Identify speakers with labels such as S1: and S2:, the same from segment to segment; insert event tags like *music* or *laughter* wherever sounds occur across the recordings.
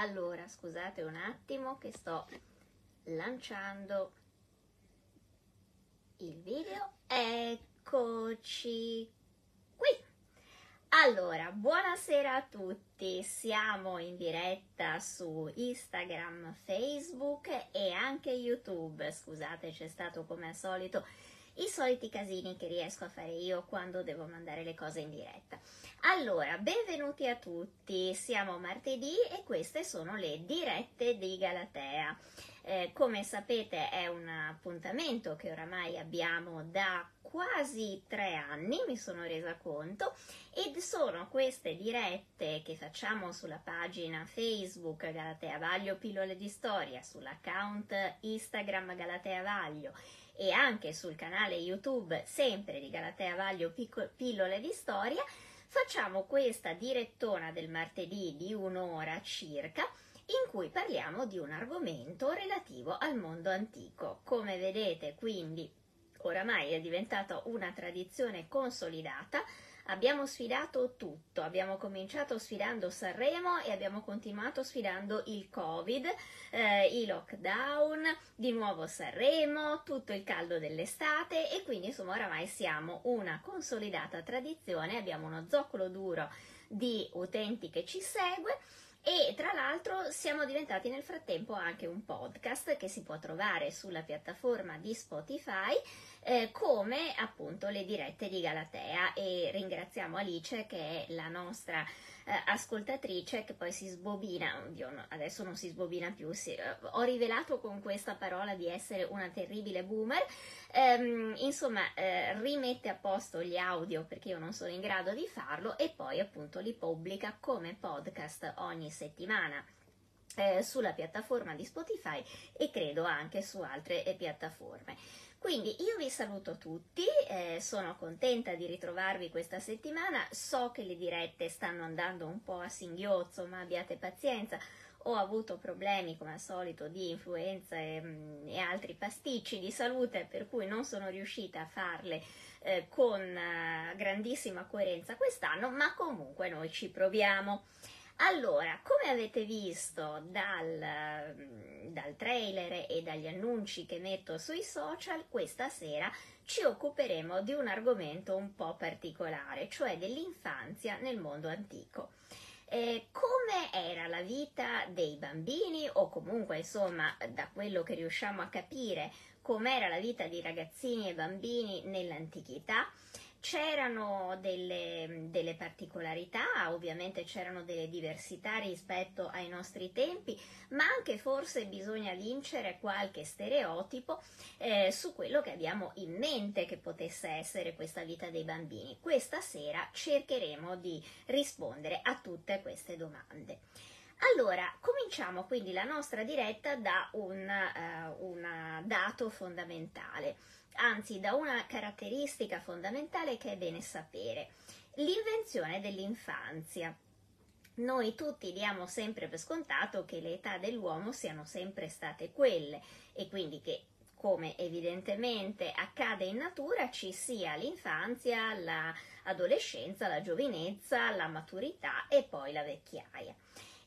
S1: Allora, scusate un attimo che sto lanciando il video. Eccoci qui. Allora, buonasera a tutti. Siamo in diretta su Instagram, Facebook e anche YouTube. Scusate, c'è stato come al solito i soliti casini che riesco a fare io quando devo mandare le cose in diretta. Allora, benvenuti a tutti, siamo martedì e queste sono le dirette di Galatea. Eh, come sapete è un appuntamento che oramai abbiamo da quasi tre anni, mi sono resa conto, ed sono queste dirette che facciamo sulla pagina Facebook Galatea Vaglio Pillole di Storia, sull'account Instagram Galatea Vaglio e anche sul canale YouTube sempre di Galatea Vaglio Pillole di Storia, facciamo questa direttona del martedì di un'ora circa in cui parliamo di un argomento relativo al mondo antico. Come vedete, quindi, oramai è diventata una tradizione consolidata Abbiamo sfidato tutto, abbiamo cominciato sfidando Sanremo e abbiamo continuato sfidando il Covid, eh, i lockdown, di nuovo Sanremo, tutto il caldo dell'estate e quindi insomma oramai siamo una consolidata tradizione, abbiamo uno zoccolo duro di utenti che ci segue e tra l'altro siamo diventati nel frattempo anche un podcast che si può trovare sulla piattaforma di Spotify eh, come appunto le dirette di Galatea. E ringraziamo Alice che è la nostra eh, ascoltatrice che poi si sbobina, oddio no, adesso non si sbobina più, si, eh, ho rivelato con questa parola di essere una terribile boomer, ehm, insomma eh, rimette a posto gli audio perché io non sono in grado di farlo e poi appunto li pubblica come podcast ogni settimana eh, sulla piattaforma di Spotify e credo anche su altre eh, piattaforme. Quindi io vi saluto tutti, eh, sono contenta di ritrovarvi questa settimana, so che le dirette stanno andando un po' a singhiozzo, ma abbiate pazienza, ho avuto problemi come al solito di influenza e, mm, e altri pasticci di salute per cui non sono riuscita a farle eh, con eh, grandissima coerenza quest'anno, ma comunque noi ci proviamo. Allora, come avete visto dal, mm, dal, trailer e dagli annunci che metto sui social, questa sera ci occuperemo di un argomento un po' particolare, cioè dell'infanzia nel mondo antico. Eh, come era la vita dei bambini o comunque insomma da quello che riusciamo a capire com'era la vita di ragazzini e bambini nell'antichità C'erano delle, delle, particolarità, ovviamente c'erano delle diversità rispetto ai nostri tempi, ma anche forse bisogna vincere qualche stereotipo eh, su quello che abbiamo in mente che potesse essere questa vita dei bambini. Questa sera cercheremo di rispondere a tutte queste domande. Allora, cominciamo quindi la nostra diretta da un, uh, dato fondamentale anzi da una caratteristica fondamentale che è bene sapere, l'invenzione dell'infanzia. Noi tutti diamo sempre per scontato che le età dell'uomo siano sempre state quelle e quindi che come evidentemente accade in natura, ci sia l'infanzia, l'adolescenza, la giovinezza, la maturità e poi la vecchiaia.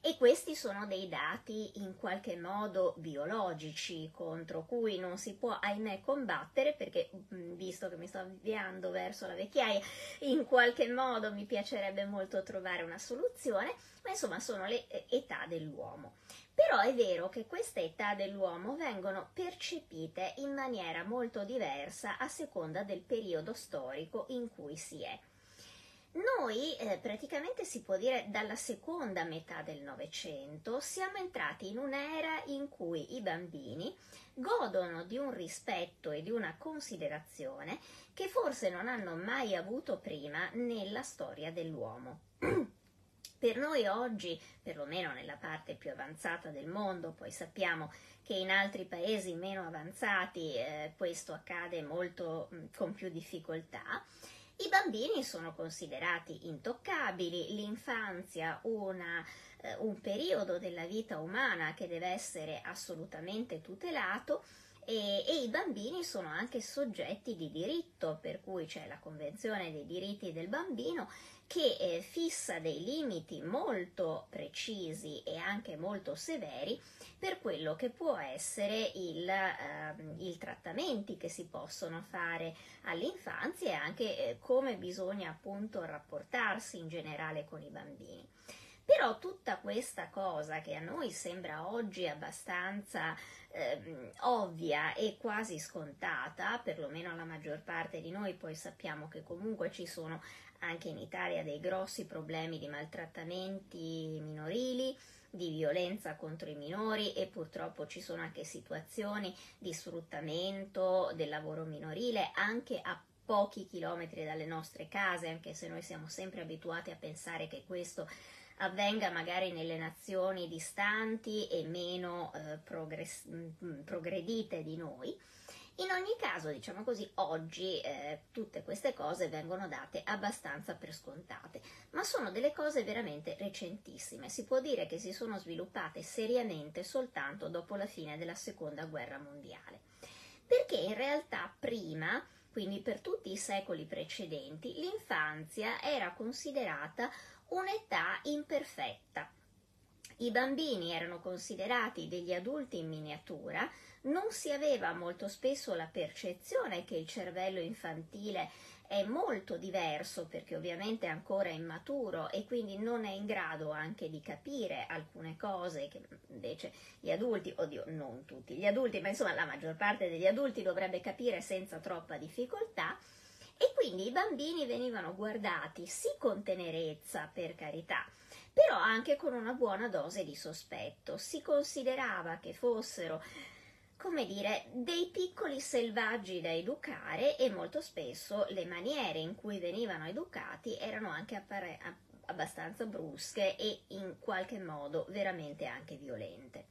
S1: E questi sono dei dati in qualche modo biologici contro cui non si può, ahimè, combattere perché, mm, visto che mi sto avviando verso la vecchiaia, in qualche modo mi piacerebbe molto trovare una soluzione, ma insomma sono le eh, età dell'uomo. Però è vero che queste età dell'uomo vengono percepite in maniera molto diversa a seconda del periodo storico in cui si è. Noi eh, praticamente si può dire dalla seconda metà del Novecento siamo entrati in un'era in cui i bambini godono di un rispetto e di una considerazione che forse non hanno mai avuto prima nella storia dell'uomo. *clears throat* Per noi oggi, perlomeno nella parte più avanzata del mondo, poi sappiamo che in altri paesi meno avanzati eh, questo accade molto mh, con più difficoltà, i bambini sono considerati intoccabili, l'infanzia una, eh, un periodo della vita umana che deve essere assolutamente tutelato e, e, i bambini sono anche soggetti di diritto, per cui c'è la Convenzione dei diritti del bambino che eh, fissa dei limiti molto precisi e anche molto severi per quello che può essere il, eh, il trattamenti che si possono fare all'infanzia e anche eh, come bisogna appunto rapportarsi in generale con i bambini. Però tutta questa cosa che a noi sembra oggi abbastanza eh, ovvia e quasi scontata, perlomeno alla maggior parte di noi, poi sappiamo che comunque ci sono anche in Italia dei grossi problemi di maltrattamenti minorili, di violenza contro i minori e purtroppo ci sono anche situazioni di sfruttamento del lavoro minorile anche a pochi chilometri dalle nostre case, anche se noi siamo sempre abituati a pensare che questo avvenga magari nelle nazioni distanti e meno eh, progress- mm, progredite di noi. In ogni caso, diciamo così, oggi eh, tutte queste cose vengono date abbastanza per scontate, ma sono delle cose veramente recentissime. Si può dire che si sono sviluppate seriamente soltanto dopo la fine della seconda guerra mondiale. Perché in realtà prima, quindi per tutti i secoli precedenti, l'infanzia era considerata un'età imperfetta. I bambini erano considerati degli adulti in miniatura, non si aveva molto spesso la percezione che il cervello infantile è molto diverso perché ovviamente è ancora immaturo e quindi non è in grado anche di capire alcune cose che invece gli adulti, oddio non tutti gli adulti, ma insomma la maggior parte degli adulti dovrebbe capire senza troppa difficoltà. E quindi i bambini venivano guardati sì con tenerezza, per carità, però anche con una buona dose di sospetto. Si considerava che fossero come dire, dei piccoli selvaggi da educare e molto spesso le maniere in cui venivano educati erano anche appare- abbastanza brusche e in qualche modo veramente anche violente.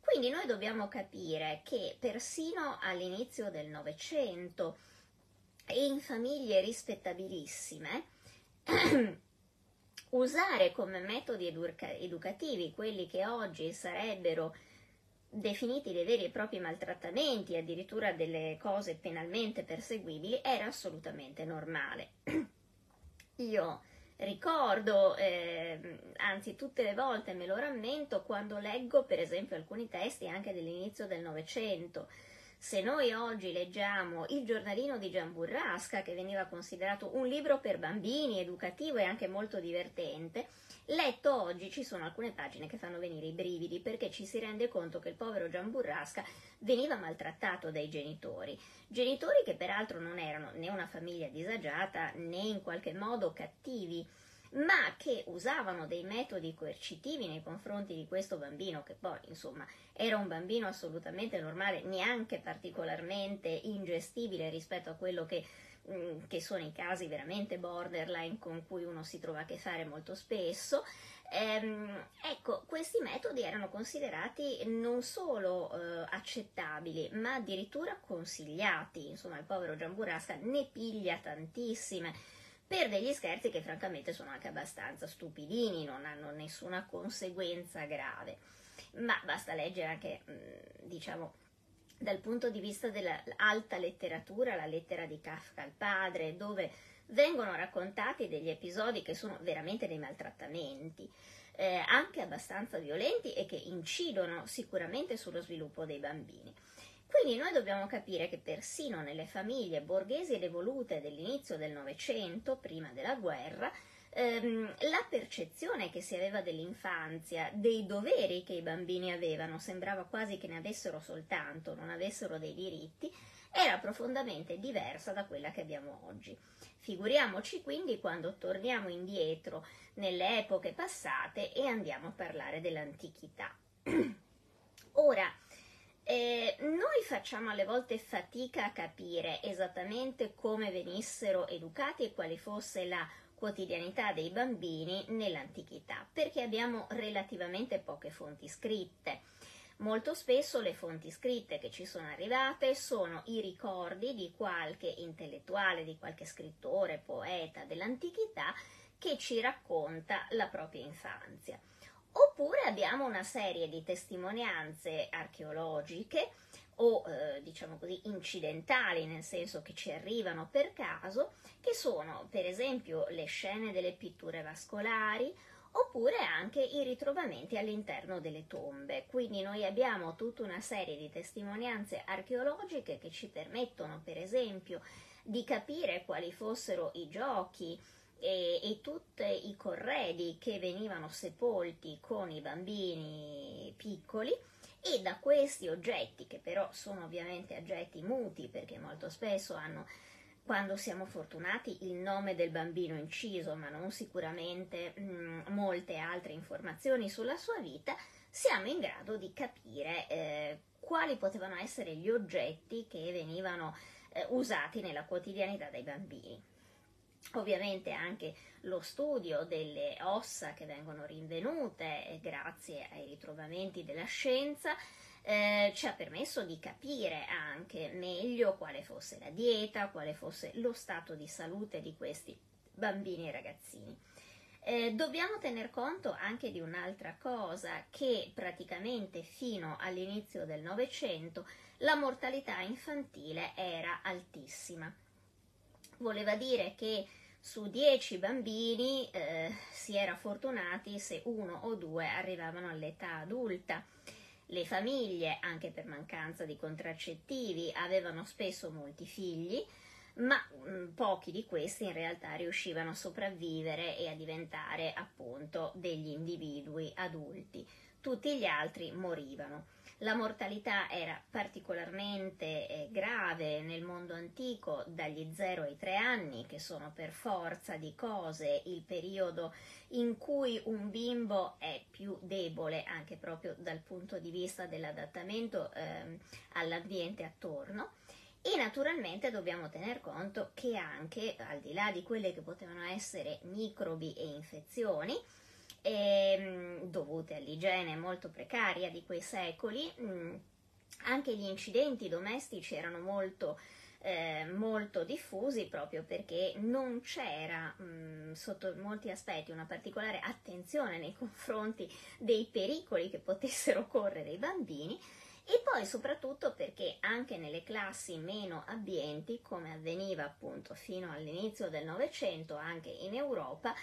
S1: Quindi noi dobbiamo capire che persino all'inizio del Novecento e in famiglie rispettabilissime, *clears throat* usare come metodi educa- educativi quelli che oggi sarebbero definiti dei veri e propri maltrattamenti, addirittura delle cose penalmente perseguibili, era assolutamente normale. *clears throat* Io ricordo, eh, anzi tutte le volte me lo rammento, quando leggo per esempio alcuni testi anche dell'inizio del Novecento, se noi oggi leggiamo il giornalino di Gian Burrasca, che veniva considerato un libro per bambini, educativo e anche molto divertente, letto oggi ci sono alcune pagine che fanno venire i brividi perché ci si rende conto che il povero Gian Burrasca veniva maltrattato dai genitori. Genitori che peraltro non erano né una famiglia disagiata né in qualche modo cattivi ma che usavano dei metodi coercitivi nei confronti di questo bambino, che poi insomma era un bambino assolutamente normale, neanche particolarmente ingestibile rispetto a quello che, mm, che sono i casi veramente borderline con cui uno si trova a che fare molto spesso. Ehm, ecco, questi metodi erano considerati non solo eh, accettabili, ma addirittura consigliati. Insomma, il povero Giamburasca ne piglia tantissime per degli scherzi che francamente sono anche abbastanza stupidini, non hanno nessuna conseguenza grave. Ma basta leggere anche, mm, diciamo, dal punto di vista dell'alta letteratura, la lettera di Kafka al padre, dove vengono raccontati degli episodi che sono veramente dei maltrattamenti, eh, anche abbastanza violenti e che incidono sicuramente sullo sviluppo dei bambini. Quindi noi dobbiamo capire che persino nelle famiglie borghesi ed evolute dell'inizio del Novecento, prima della guerra, ehm, la percezione che si aveva dell'infanzia, dei doveri che i bambini avevano, sembrava quasi che ne avessero soltanto, non avessero dei diritti, era profondamente diversa da quella che abbiamo oggi. Figuriamoci quindi quando torniamo indietro nelle epoche passate e andiamo a parlare dell'antichità. *clears throat* Ora, eh, noi facciamo alle volte fatica a capire esattamente come venissero educati e quale fosse la quotidianità dei bambini nell'antichità, perché abbiamo relativamente poche fonti scritte. Molto spesso le fonti scritte che ci sono arrivate sono i ricordi di qualche intellettuale, di qualche scrittore, poeta dell'antichità che ci racconta la propria infanzia Oppure abbiamo una serie di testimonianze archeologiche o eh, diciamo così incidentali, nel senso che ci arrivano per caso, che sono per esempio le scene delle pitture vascolari oppure anche i ritrovamenti all'interno delle tombe. Quindi noi abbiamo tutta una serie di testimonianze archeologiche che ci permettono per esempio di capire quali fossero i giochi, e, e tutti i corredi che venivano sepolti con i bambini piccoli e da questi oggetti, che però sono ovviamente oggetti muti perché molto spesso hanno, quando siamo fortunati, il nome del bambino inciso, ma non sicuramente mh, mm, molte altre informazioni sulla sua vita, siamo in grado di capire eh, quali potevano essere gli oggetti che venivano eh, usati nella quotidianità dei bambini. Ovviamente anche lo studio delle ossa che vengono rinvenute eh, grazie ai ritrovamenti della scienza eh, ci ha permesso di capire anche meglio quale fosse la dieta, quale fosse lo stato di salute di questi bambini e ragazzini. Eh, dobbiamo tener conto anche di un'altra cosa, che praticamente fino all'inizio del Novecento la mortalità infantile era altissima. Voleva dire che su 10 bambini eh, si era fortunati se uno o due arrivavano all'età adulta. Le famiglie, anche per mancanza di contraccettivi, avevano spesso molti figli, ma mh, mm, pochi di questi in realtà riuscivano a sopravvivere e a diventare appunto degli individui adulti. Tutti gli altri morivano. La mortalità era particolarmente eh, grave nel mondo antico dagli 0 ai 3 anni, che sono per forza di cose il periodo in cui un bimbo è più debole anche proprio dal punto di vista dell'adattamento eh, all'ambiente attorno. E naturalmente dobbiamo tener conto che anche, al di là di quelle che potevano essere microbi e infezioni, ehm, dovute all'igiene molto precaria di quei secoli. Mm, anche gli incidenti domestici erano molto, eh, molto diffusi proprio perché non c'era mh, mm, sotto molti aspetti una particolare attenzione nei confronti dei pericoli che potessero correre i bambini e poi soprattutto perché anche nelle classi meno abbienti, come avveniva appunto fino all'inizio del Novecento anche in Europa,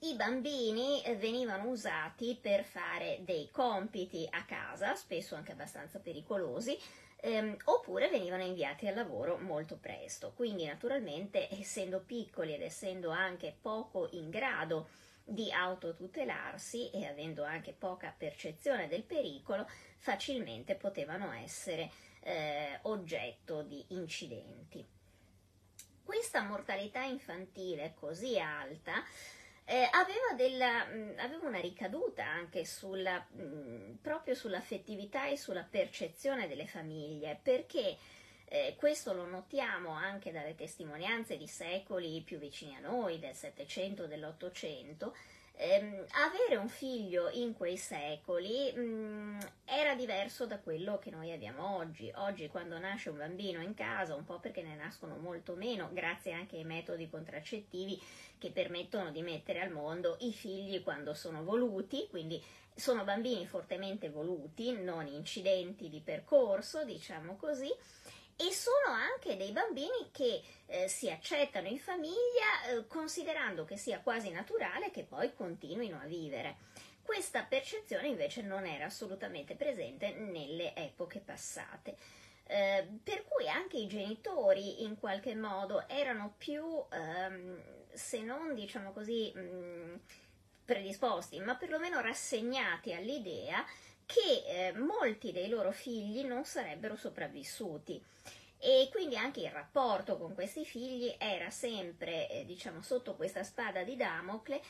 S1: i bambini venivano usati per fare dei compiti a casa, spesso anche abbastanza pericolosi, ehm, oppure venivano inviati al lavoro molto presto. Quindi naturalmente essendo piccoli ed essendo anche poco in grado di autotutelarsi e avendo anche poca percezione del pericolo, facilmente potevano essere eh, oggetto di incidenti. Questa mortalità infantile così alta eh, aveva, della, mh, aveva, una ricaduta anche sulla, mh, proprio sull'affettività e sulla percezione delle famiglie, perché eh, questo lo notiamo anche dalle testimonianze di secoli più vicini a noi, del Settecento, dell'Ottocento, ehm, avere un figlio in quei secoli mh, mm, era diverso da quello che noi abbiamo oggi. Oggi quando nasce un bambino in casa, un po' perché ne nascono molto meno, grazie anche ai metodi contraccettivi che permettono di mettere al mondo i figli quando sono voluti, quindi sono bambini fortemente voluti, non incidenti di percorso, diciamo così, e sono anche dei bambini che eh, si accettano in famiglia eh, considerando che sia quasi naturale che poi continuino a vivere. Questa percezione invece non era assolutamente presente nelle epoche passate. Eh, per cui anche i genitori in qualche modo erano più, ehm, se non diciamo così, mh, mm, predisposti, ma perlomeno rassegnati all'idea che eh, molti dei loro figli non sarebbero sopravvissuti e quindi anche il rapporto con questi figli era sempre, eh, diciamo, sotto questa spada di Damocle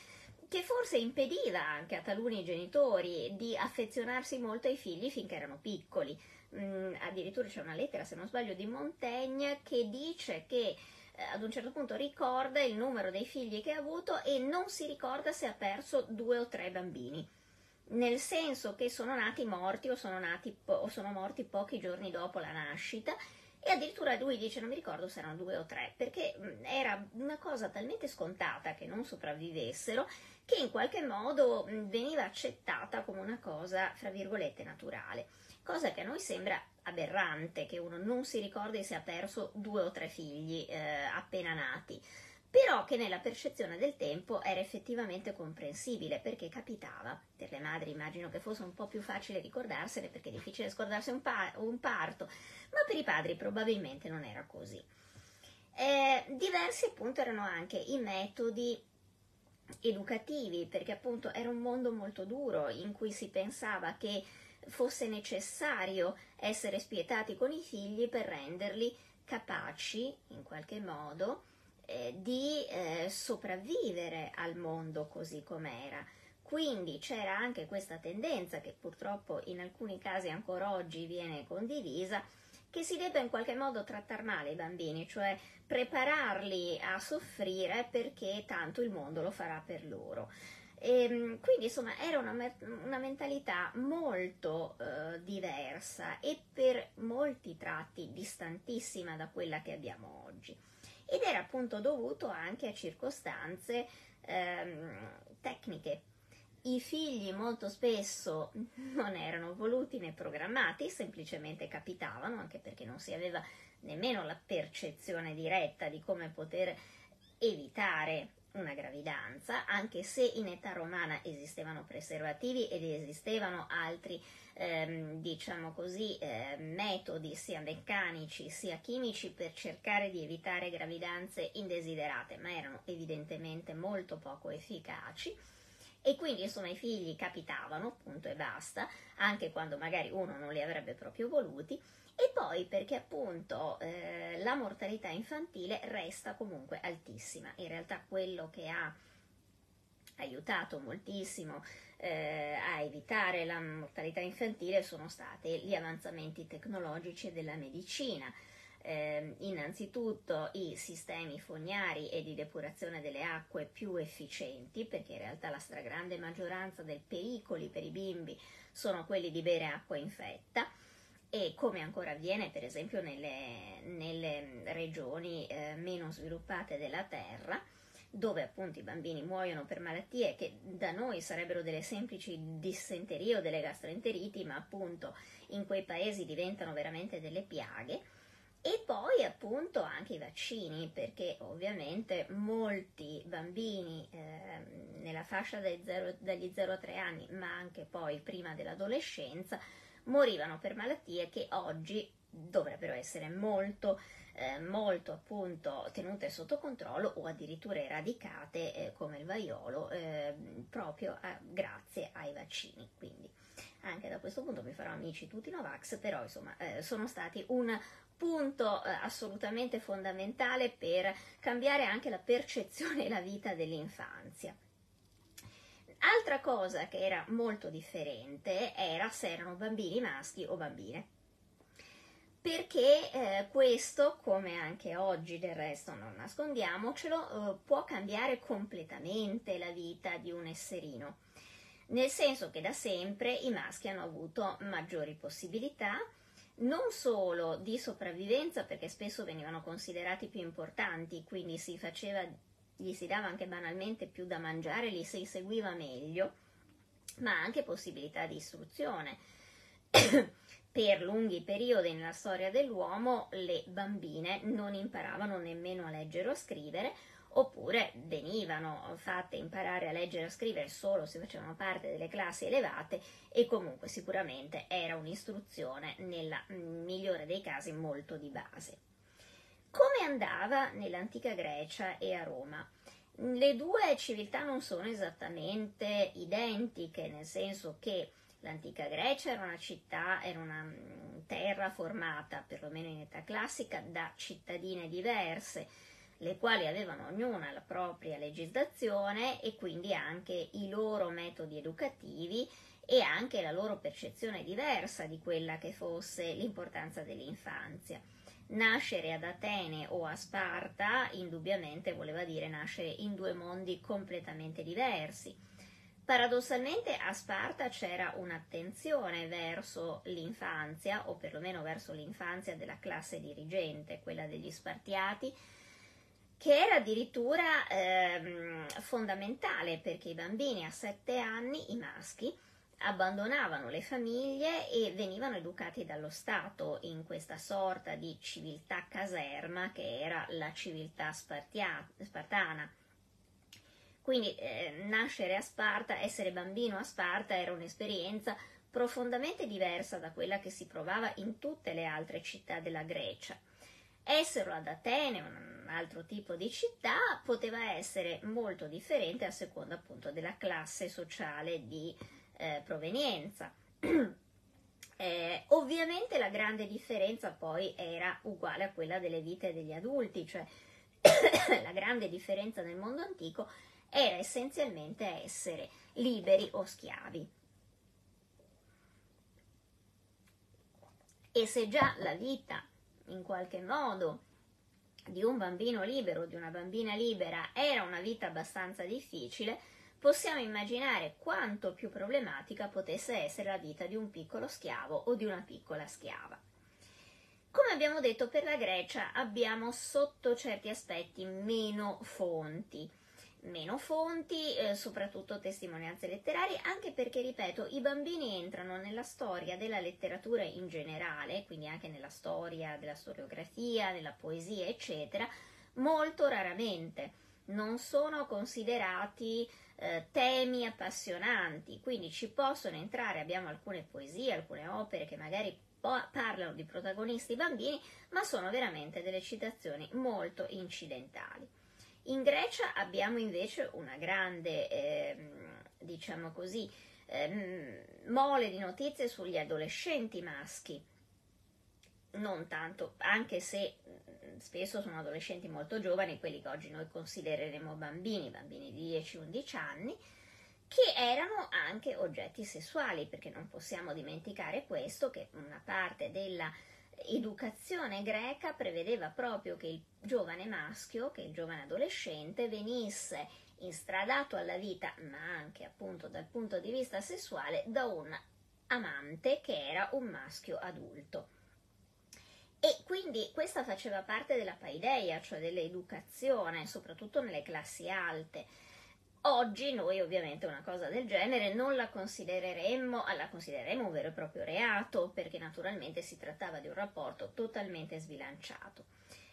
S1: che forse impediva anche a taluni genitori di affezionarsi molto ai figli finché erano piccoli. Mm, addirittura c'è una lettera, se non sbaglio, di Montaigne che dice che eh, ad un certo punto ricorda il numero dei figli che ha avuto e non si ricorda se ha perso due o tre bambini nel senso che sono nati morti o sono, nati po- o sono morti pochi giorni dopo la nascita e addirittura lui dice non mi ricordo se erano due o tre, perché era una cosa talmente scontata che non sopravvivessero che in qualche modo veniva accettata come una cosa, fra virgolette, naturale. Cosa che a noi sembra aberrante, che uno non si ricordi se ha perso due o tre figli eh, appena nati però che nella percezione del tempo era effettivamente comprensibile perché capitava. Per le madri immagino che fosse un po' più facile ricordarsene perché è difficile scordarsi un, pa- un parto, ma per i padri probabilmente non era così. Eh, diversi appunto erano anche i metodi educativi perché appunto era un mondo molto duro in cui si pensava che fosse necessario essere spietati con i figli per renderli capaci in qualche modo eh, di eh, sopravvivere al mondo così com'era. Quindi c'era anche questa tendenza, che purtroppo in alcuni casi ancora oggi viene condivisa, che si debba in qualche modo trattare male i bambini, cioè prepararli a soffrire perché tanto il mondo lo farà per loro. E, ehm, quindi insomma era una, una mentalità molto eh, diversa e per molti tratti distantissima da quella che abbiamo oggi ed era appunto dovuto anche a circostanze ehm, tecniche. I figli molto spesso *laughs* non erano voluti né programmati, semplicemente capitavano, anche perché non si aveva nemmeno la percezione diretta di come poter evitare una gravidanza, anche se in età romana esistevano preservativi ed esistevano altri, ehm, diciamo così, eh, metodi sia meccanici sia chimici per cercare di evitare gravidanze indesiderate, ma erano evidentemente molto poco efficaci. E quindi insomma i figli capitavano, punto e basta, anche quando magari uno non li avrebbe proprio voluti, e poi perché appunto eh, la mortalità infantile resta comunque altissima. In realtà quello che ha aiutato moltissimo eh, a evitare la mortalità infantile sono stati gli avanzamenti tecnologici della medicina. Eh, innanzitutto i sistemi fognari e di depurazione delle acque più efficienti, perché in realtà la stragrande maggioranza dei pericoli per i bimbi sono quelli di bere acqua infetta e come ancora avviene per esempio nelle, nelle regioni eh, meno sviluppate della Terra, dove appunto i bambini muoiono per malattie che da noi sarebbero delle semplici dissenterie o delle gastroenteriti, ma appunto in quei paesi diventano veramente delle piaghe. E poi appunto anche i vaccini, perché ovviamente molti bambini eh, nella fascia zero, dagli 0 a 3 anni, ma anche poi prima dell'adolescenza, morivano per malattie che oggi dovrebbero essere molto, eh, molto appunto tenute sotto controllo o addirittura eradicate eh, come il vaiolo eh, proprio a, grazie ai vaccini. Quindi anche da questo punto mi farò amici tutti Novax, però insomma eh, sono stati un punto eh, assolutamente fondamentale per cambiare anche la percezione e la vita dell'infanzia. Altra cosa che era molto differente era se erano bambini maschi o bambine. Perché eh, questo, come anche oggi del resto non nascondiamocelo, eh, può cambiare completamente la vita di un esserino. Nel senso che da sempre i maschi hanno avuto maggiori possibilità, non solo di sopravvivenza, perché spesso venivano considerati più importanti, quindi si faceva gli si dava anche banalmente più da mangiare, li si seguiva meglio, ma anche possibilità di istruzione. *clears throat* per lunghi periodi nella storia dell'uomo le bambine non imparavano nemmeno a leggere o scrivere, oppure venivano fatte imparare a leggere e a scrivere solo se facevano parte delle classi elevate e comunque sicuramente era un'istruzione nella migliore dei casi molto di base. Come andava nell'antica Grecia e a Roma? Le due civiltà non sono esattamente identiche, nel senso che l'antica Grecia era una città, era una mm, terra formata, perlomeno in età classica, da cittadine diverse, le quali avevano ognuna la propria legislazione e quindi anche i loro metodi educativi e anche la loro percezione diversa di quella che fosse l'importanza dell'infanzia. Nascere ad Atene o a Sparta indubbiamente voleva dire nascere in due mondi completamente diversi. Paradossalmente a Sparta c'era un'attenzione verso l'infanzia, o perlomeno verso l'infanzia della classe dirigente, quella degli Spartiati, che era addirittura ehm, fondamentale perché i bambini a sette anni, i maschi, abbandonavano le famiglie e venivano educati dallo Stato in questa sorta di civiltà caserma che era la civiltà spartana. Quindi eh, nascere a Sparta, essere bambino a Sparta era un'esperienza profondamente diversa da quella che si provava in tutte le altre città della Grecia. Essere ad Atene, un altro tipo di città, poteva essere molto differente a seconda appunto della classe sociale di eh, provenienza. *clears throat* Eh, ovviamente la grande differenza poi era uguale a quella delle vite degli adulti, cioè *clears throat* la grande differenza nel mondo antico era essenzialmente essere liberi o schiavi. E se già la vita, in qualche modo, di un bambino libero o di una bambina libera era una vita abbastanza difficile, possiamo immaginare quanto più problematica potesse essere la vita di un piccolo schiavo o di una piccola schiava. Come abbiamo detto per la Grecia abbiamo sotto certi aspetti meno fonti, meno fonti, eh, soprattutto testimonianze letterarie, anche perché, ripeto, i bambini entrano nella storia della letteratura in generale, quindi anche nella storia della storiografia, della poesia, eccetera, molto raramente. Non sono considerati eh, temi appassionanti, quindi ci possono entrare, abbiamo alcune poesie, alcune opere che magari parlano di protagonisti bambini, ma sono veramente delle citazioni molto incidentali. In Grecia abbiamo invece una grande, eh, diciamo così, eh, mole di notizie sugli adolescenti maschi. Non tanto, anche se mm, spesso sono adolescenti molto giovani, quelli che oggi noi considereremo bambini, bambini di 10-11 anni, che erano anche oggetti sessuali, perché non possiamo dimenticare questo, che una parte della educazione greca prevedeva proprio che il giovane maschio, che il giovane adolescente, venisse instradato alla vita, ma anche appunto dal punto di vista sessuale, da un amante che era un maschio adulto. E quindi questa faceva parte della paideia, cioè dell'educazione, soprattutto nelle classi alte Oggi noi ovviamente una cosa del genere non la considereremmo, la considereremo un vero e proprio reato perché naturalmente si trattava di un rapporto totalmente sbilanciato.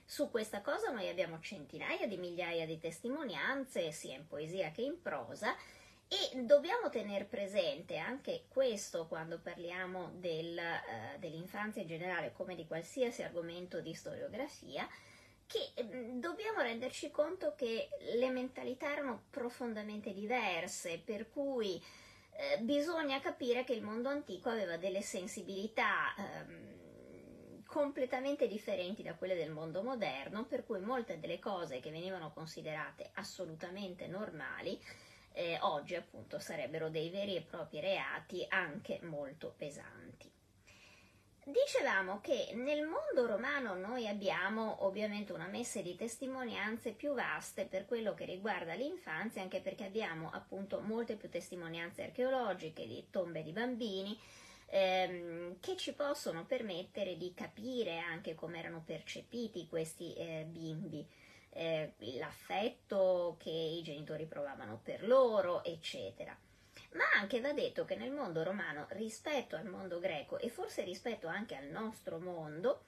S1: Su questa cosa noi abbiamo centinaia di migliaia di testimonianze, sia in poesia che in prosa, e dobbiamo tenere presente anche questo quando parliamo del, uh, dell'infanzia in generale, come di qualsiasi argomento di storiografia, che ehm, dobbiamo renderci conto che le mentalità erano profondamente diverse, per cui eh, bisogna capire che il mondo antico aveva delle sensibilità ehm, completamente differenti da quelle del mondo moderno, per cui molte delle cose che venivano considerate assolutamente normali eh, oggi appunto sarebbero dei veri e propri reati anche molto pesanti. Dicevamo che nel mondo romano noi abbiamo ovviamente una messa di testimonianze più vaste per quello che riguarda l'infanzia, anche perché abbiamo appunto molte più testimonianze archeologiche di tombe di bambini ehm, che ci possono permettere di capire anche come erano percepiti questi eh, bimbi. Eh, l'affetto che i genitori provavano per loro, eccetera ma anche va detto che nel mondo romano rispetto al mondo greco e forse rispetto anche al nostro mondo,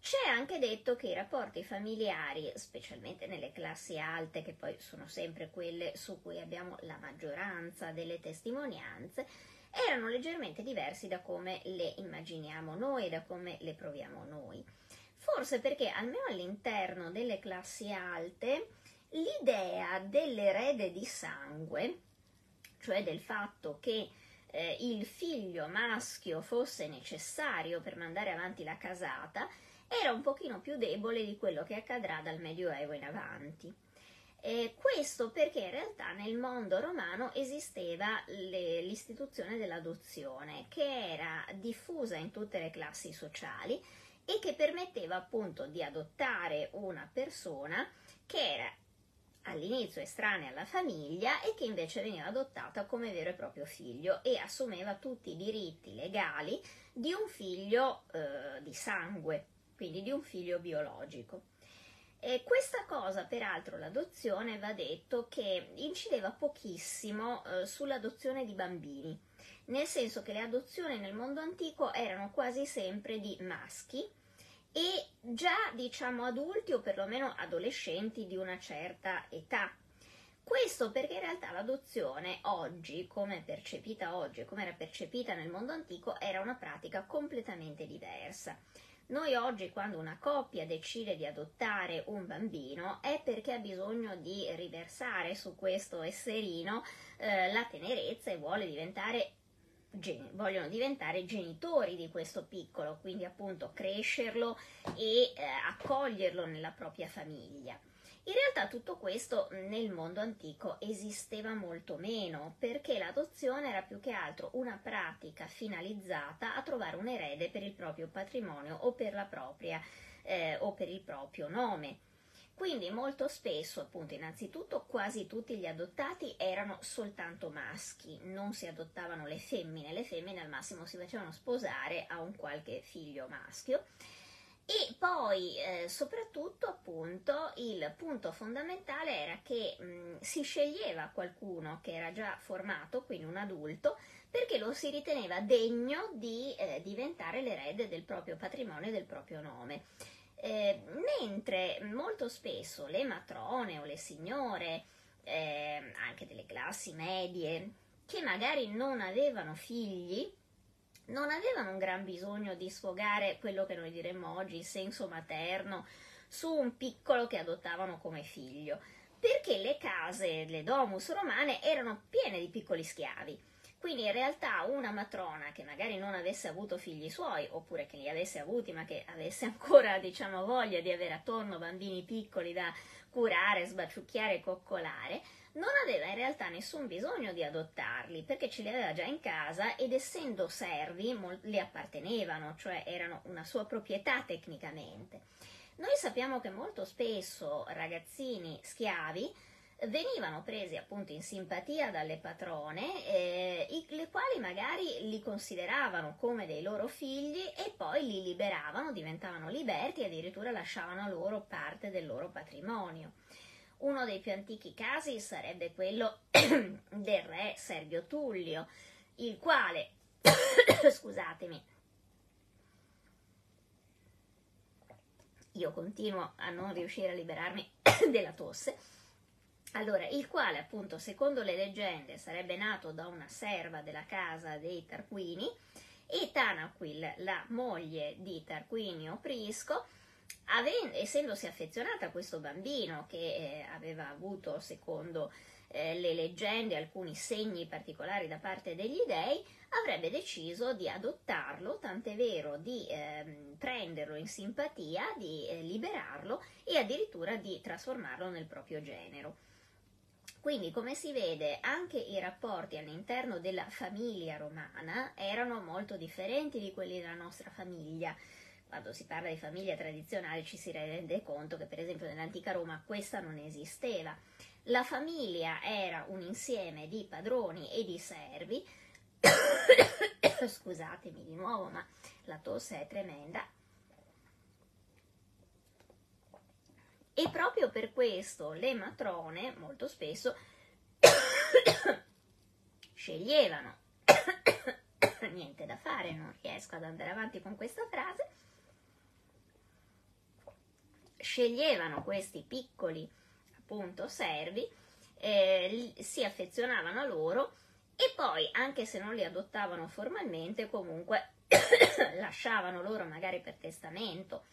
S1: c'è anche detto che i rapporti familiari, specialmente nelle classi alte, che poi sono sempre quelle su cui abbiamo la maggioranza delle testimonianze, erano leggermente diversi da come le immaginiamo noi, da come le proviamo noi. Forse perché almeno all'interno delle classi alte l'idea dell'erede di sangue cioè del fatto che eh, il figlio maschio fosse necessario per mandare avanti la casata, era un pochino più debole di quello che accadrà dal Medioevo in avanti. Eh, questo perché in realtà nel mondo romano esisteva le, l'istituzione dell'adozione che era diffusa in tutte le classi sociali e che permetteva appunto di adottare una persona che era all'inizio estranea alla famiglia e che invece veniva adottata come vero e proprio figlio e assumeva tutti i diritti legali di un figlio eh, di sangue, quindi di un figlio biologico. E questa cosa, peraltro, l'adozione va detto che incideva pochissimo eh, sull'adozione di bambini, nel senso che le adozioni nel mondo antico erano quasi sempre di maschi e già diciamo adulti o perlomeno adolescenti di una certa età. Questo perché in realtà l'adozione oggi, come percepita oggi e come era percepita nel mondo antico, era una pratica completamente diversa. Noi oggi quando una coppia decide di adottare un bambino è perché ha bisogno di riversare su questo esserino eh, la tenerezza e vuole diventare vogliono diventare genitori di questo piccolo, quindi appunto crescerlo e eh, accoglierlo nella propria famiglia. In realtà tutto questo nel mondo antico esisteva molto meno perché l'adozione era più che altro una pratica finalizzata a trovare un erede per il proprio patrimonio o per, propria, eh, o per il proprio nome. Quindi molto spesso, appunto, innanzitutto quasi tutti gli adottati erano soltanto maschi, non si adottavano le femmine, le femmine al massimo si facevano sposare a un qualche figlio maschio. E poi, eh, soprattutto, appunto, il punto fondamentale era che mh, si sceglieva qualcuno che era già formato, quindi un adulto, perché lo si riteneva degno di eh, diventare l'erede del proprio patrimonio e del proprio nome. Eh, mentre molto spesso le matrone o le signore, eh, anche delle classi medie, che magari non avevano figli, non avevano un gran bisogno di sfogare quello che noi diremmo oggi, il senso materno, su un piccolo che adottavano come figlio, perché le case, le domus romane, erano piene di piccoli schiavi quindi in realtà una matrona che magari non avesse avuto figli suoi, oppure che li avesse avuti ma che avesse *laughs* ancora diciamo, voglia di avere attorno bambini piccoli da curare, sbaciucchiare e coccolare, non aveva in realtà nessun bisogno di adottarli perché ce li aveva già in casa ed essendo servi li appartenevano, cioè erano una sua proprietà tecnicamente. Noi sappiamo che molto spesso ragazzini schiavi venivano presi appunto in simpatia dalle patrone, eh, i, le quali magari li consideravano come dei loro figli e poi li liberavano, diventavano liberti e addirittura lasciavano loro parte del loro patrimonio. Uno dei più antichi casi sarebbe quello *coughs* del re Servio Tullio, il quale, *coughs* scusatemi, io continuo a non riuscire a liberarmi *coughs* della tosse, allora, il quale appunto secondo le leggende sarebbe nato da una serva della casa dei Tarquini e Tanaquil, la moglie di Tarquinio Prisco, avendo, essendosi affezionata a questo bambino che eh, aveva avuto secondo eh, le leggende alcuni segni particolari da parte degli dei, avrebbe deciso di adottarlo, tant'è vero di eh, prenderlo in simpatia, di eh, liberarlo e addirittura di trasformarlo nel proprio genero. Quindi, come si vede, anche i rapporti all'interno della famiglia romana erano molto differenti di quelli della nostra famiglia. Quando si parla di famiglia tradizionale ci si rende conto che, per esempio, nell'antica Roma questa non esisteva. La famiglia era un insieme di padroni e di servi. *coughs* Scusatemi di nuovo, ma la tosse è tremenda. E proprio per questo le matrone molto spesso *coughs* sceglievano, *coughs* niente da fare, non riesco ad andare avanti con questa frase, sceglievano questi piccoli appunto servi, eh, si affezionavano a loro e poi anche se non li adottavano formalmente comunque *coughs* lasciavano loro magari per testamento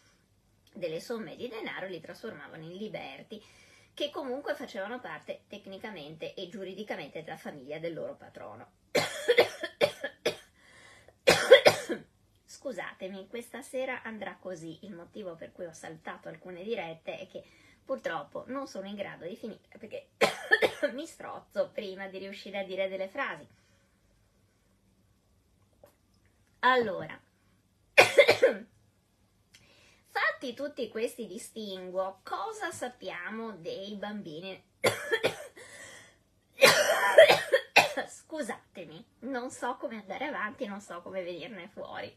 S1: delle somme di denaro li trasformavano in liberti, che comunque facevano parte tecnicamente e giuridicamente della famiglia del loro patrono. *coughs* Scusatemi, questa sera andrà così. Il motivo per cui ho saltato alcune dirette è che purtroppo non sono in grado di finire perché *coughs* mi strozzo prima di riuscire a dire delle frasi. Allora, *coughs* Fatti tutti questi distinguo, cosa sappiamo dei bambini *coughs* Scusatemi, non so come andare avanti, non so come venirne fuori.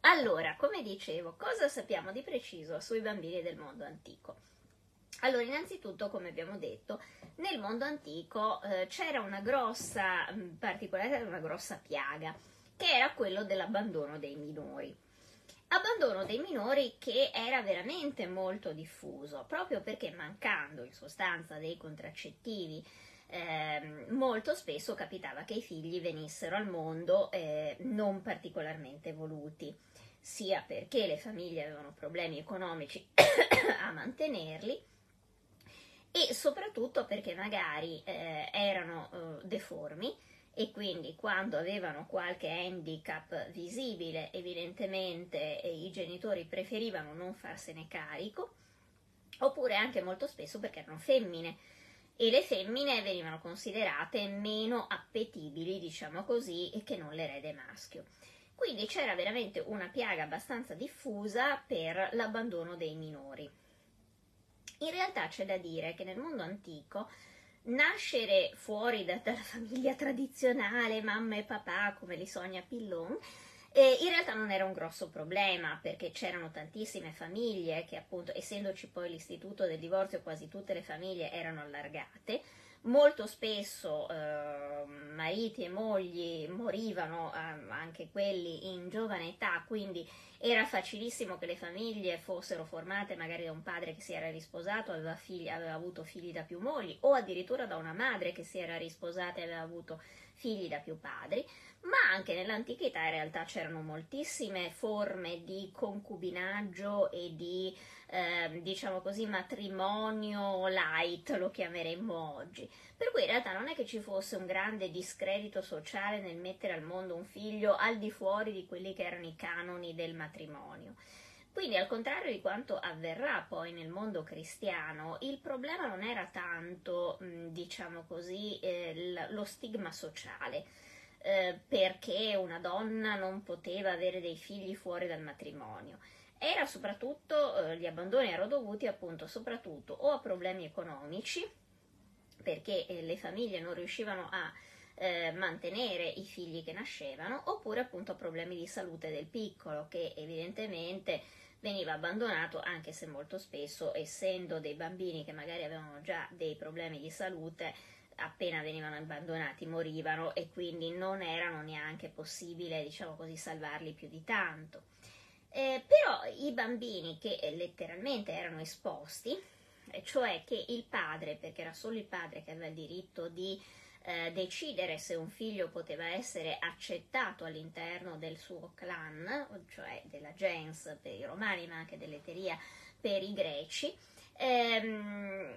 S1: Allora, come dicevo, cosa sappiamo di preciso sui bambini del mondo antico? Allora, innanzitutto, come abbiamo detto, nel mondo antico eh, c'era una grossa, in particolare una grossa piaga, che era quello dell'abbandono dei minori. Abbandono dei minori che era veramente molto diffuso, proprio perché mancando in sostanza dei contraccettivi, eh, molto spesso capitava che i figli venissero al mondo eh, non particolarmente voluti, sia perché le famiglie avevano problemi economici *coughs* a mantenerli, e soprattutto perché magari eh, erano eh, deformi e quindi quando avevano qualche handicap visibile evidentemente i genitori preferivano non farsene carico oppure anche molto spesso perché erano femmine. E le femmine venivano considerate meno appetibili diciamo così che non l'erede maschio. Quindi c'era veramente una piaga abbastanza diffusa per l'abbandono dei minori. In realtà c'è da dire che nel mondo antico nascere fuori da, dalla famiglia tradizionale, mamma e papà, come li sogna Pillon, eh, in realtà non era un grosso problema perché c'erano tantissime famiglie che appunto, essendoci poi l'istituto del divorzio, quasi tutte le famiglie erano allargate. Molto spesso eh, mariti e mogli morivano, eh, anche quelli in giovane età, quindi era facilissimo che le famiglie fossero formate magari da un padre che si era risposato, aveva, figli, aveva avuto figli da più mogli, o addirittura da una madre che si era risposata e aveva avuto figli da più padri, ma anche nell'antichità in realtà c'erano moltissime forme di concubinaggio e di eh, diciamo così, matrimonio light, lo chiameremmo oggi. Per cui in realtà non è che ci fosse un grande discredito sociale nel mettere al mondo un figlio al di fuori di quelli che erano i canoni del matrimonio. Quindi, al contrario di quanto avverrà poi nel mondo cristiano, il problema non era tanto, diciamo così, eh, lo stigma sociale, eh, perché una donna non poteva avere dei figli fuori dal matrimonio era soprattutto, eh, gli abbandoni erano dovuti appunto soprattutto o a problemi economici, perché eh, le famiglie non riuscivano a eh, mantenere i figli che nascevano, oppure appunto a problemi di salute del piccolo, che evidentemente veniva abbandonato anche se molto spesso, essendo dei bambini che magari avevano già dei problemi di salute, appena venivano abbandonati morivano e quindi non erano neanche possibile, diciamo così, salvarli più di tanto. Eh, però i bambini che eh, letteralmente erano esposti, eh, cioè che il padre, perché era solo il padre che aveva il diritto di eh, decidere se un figlio poteva essere accettato all'interno del suo clan, cioè della gens per i romani, ma anche dell'eteria per i greci, ehm,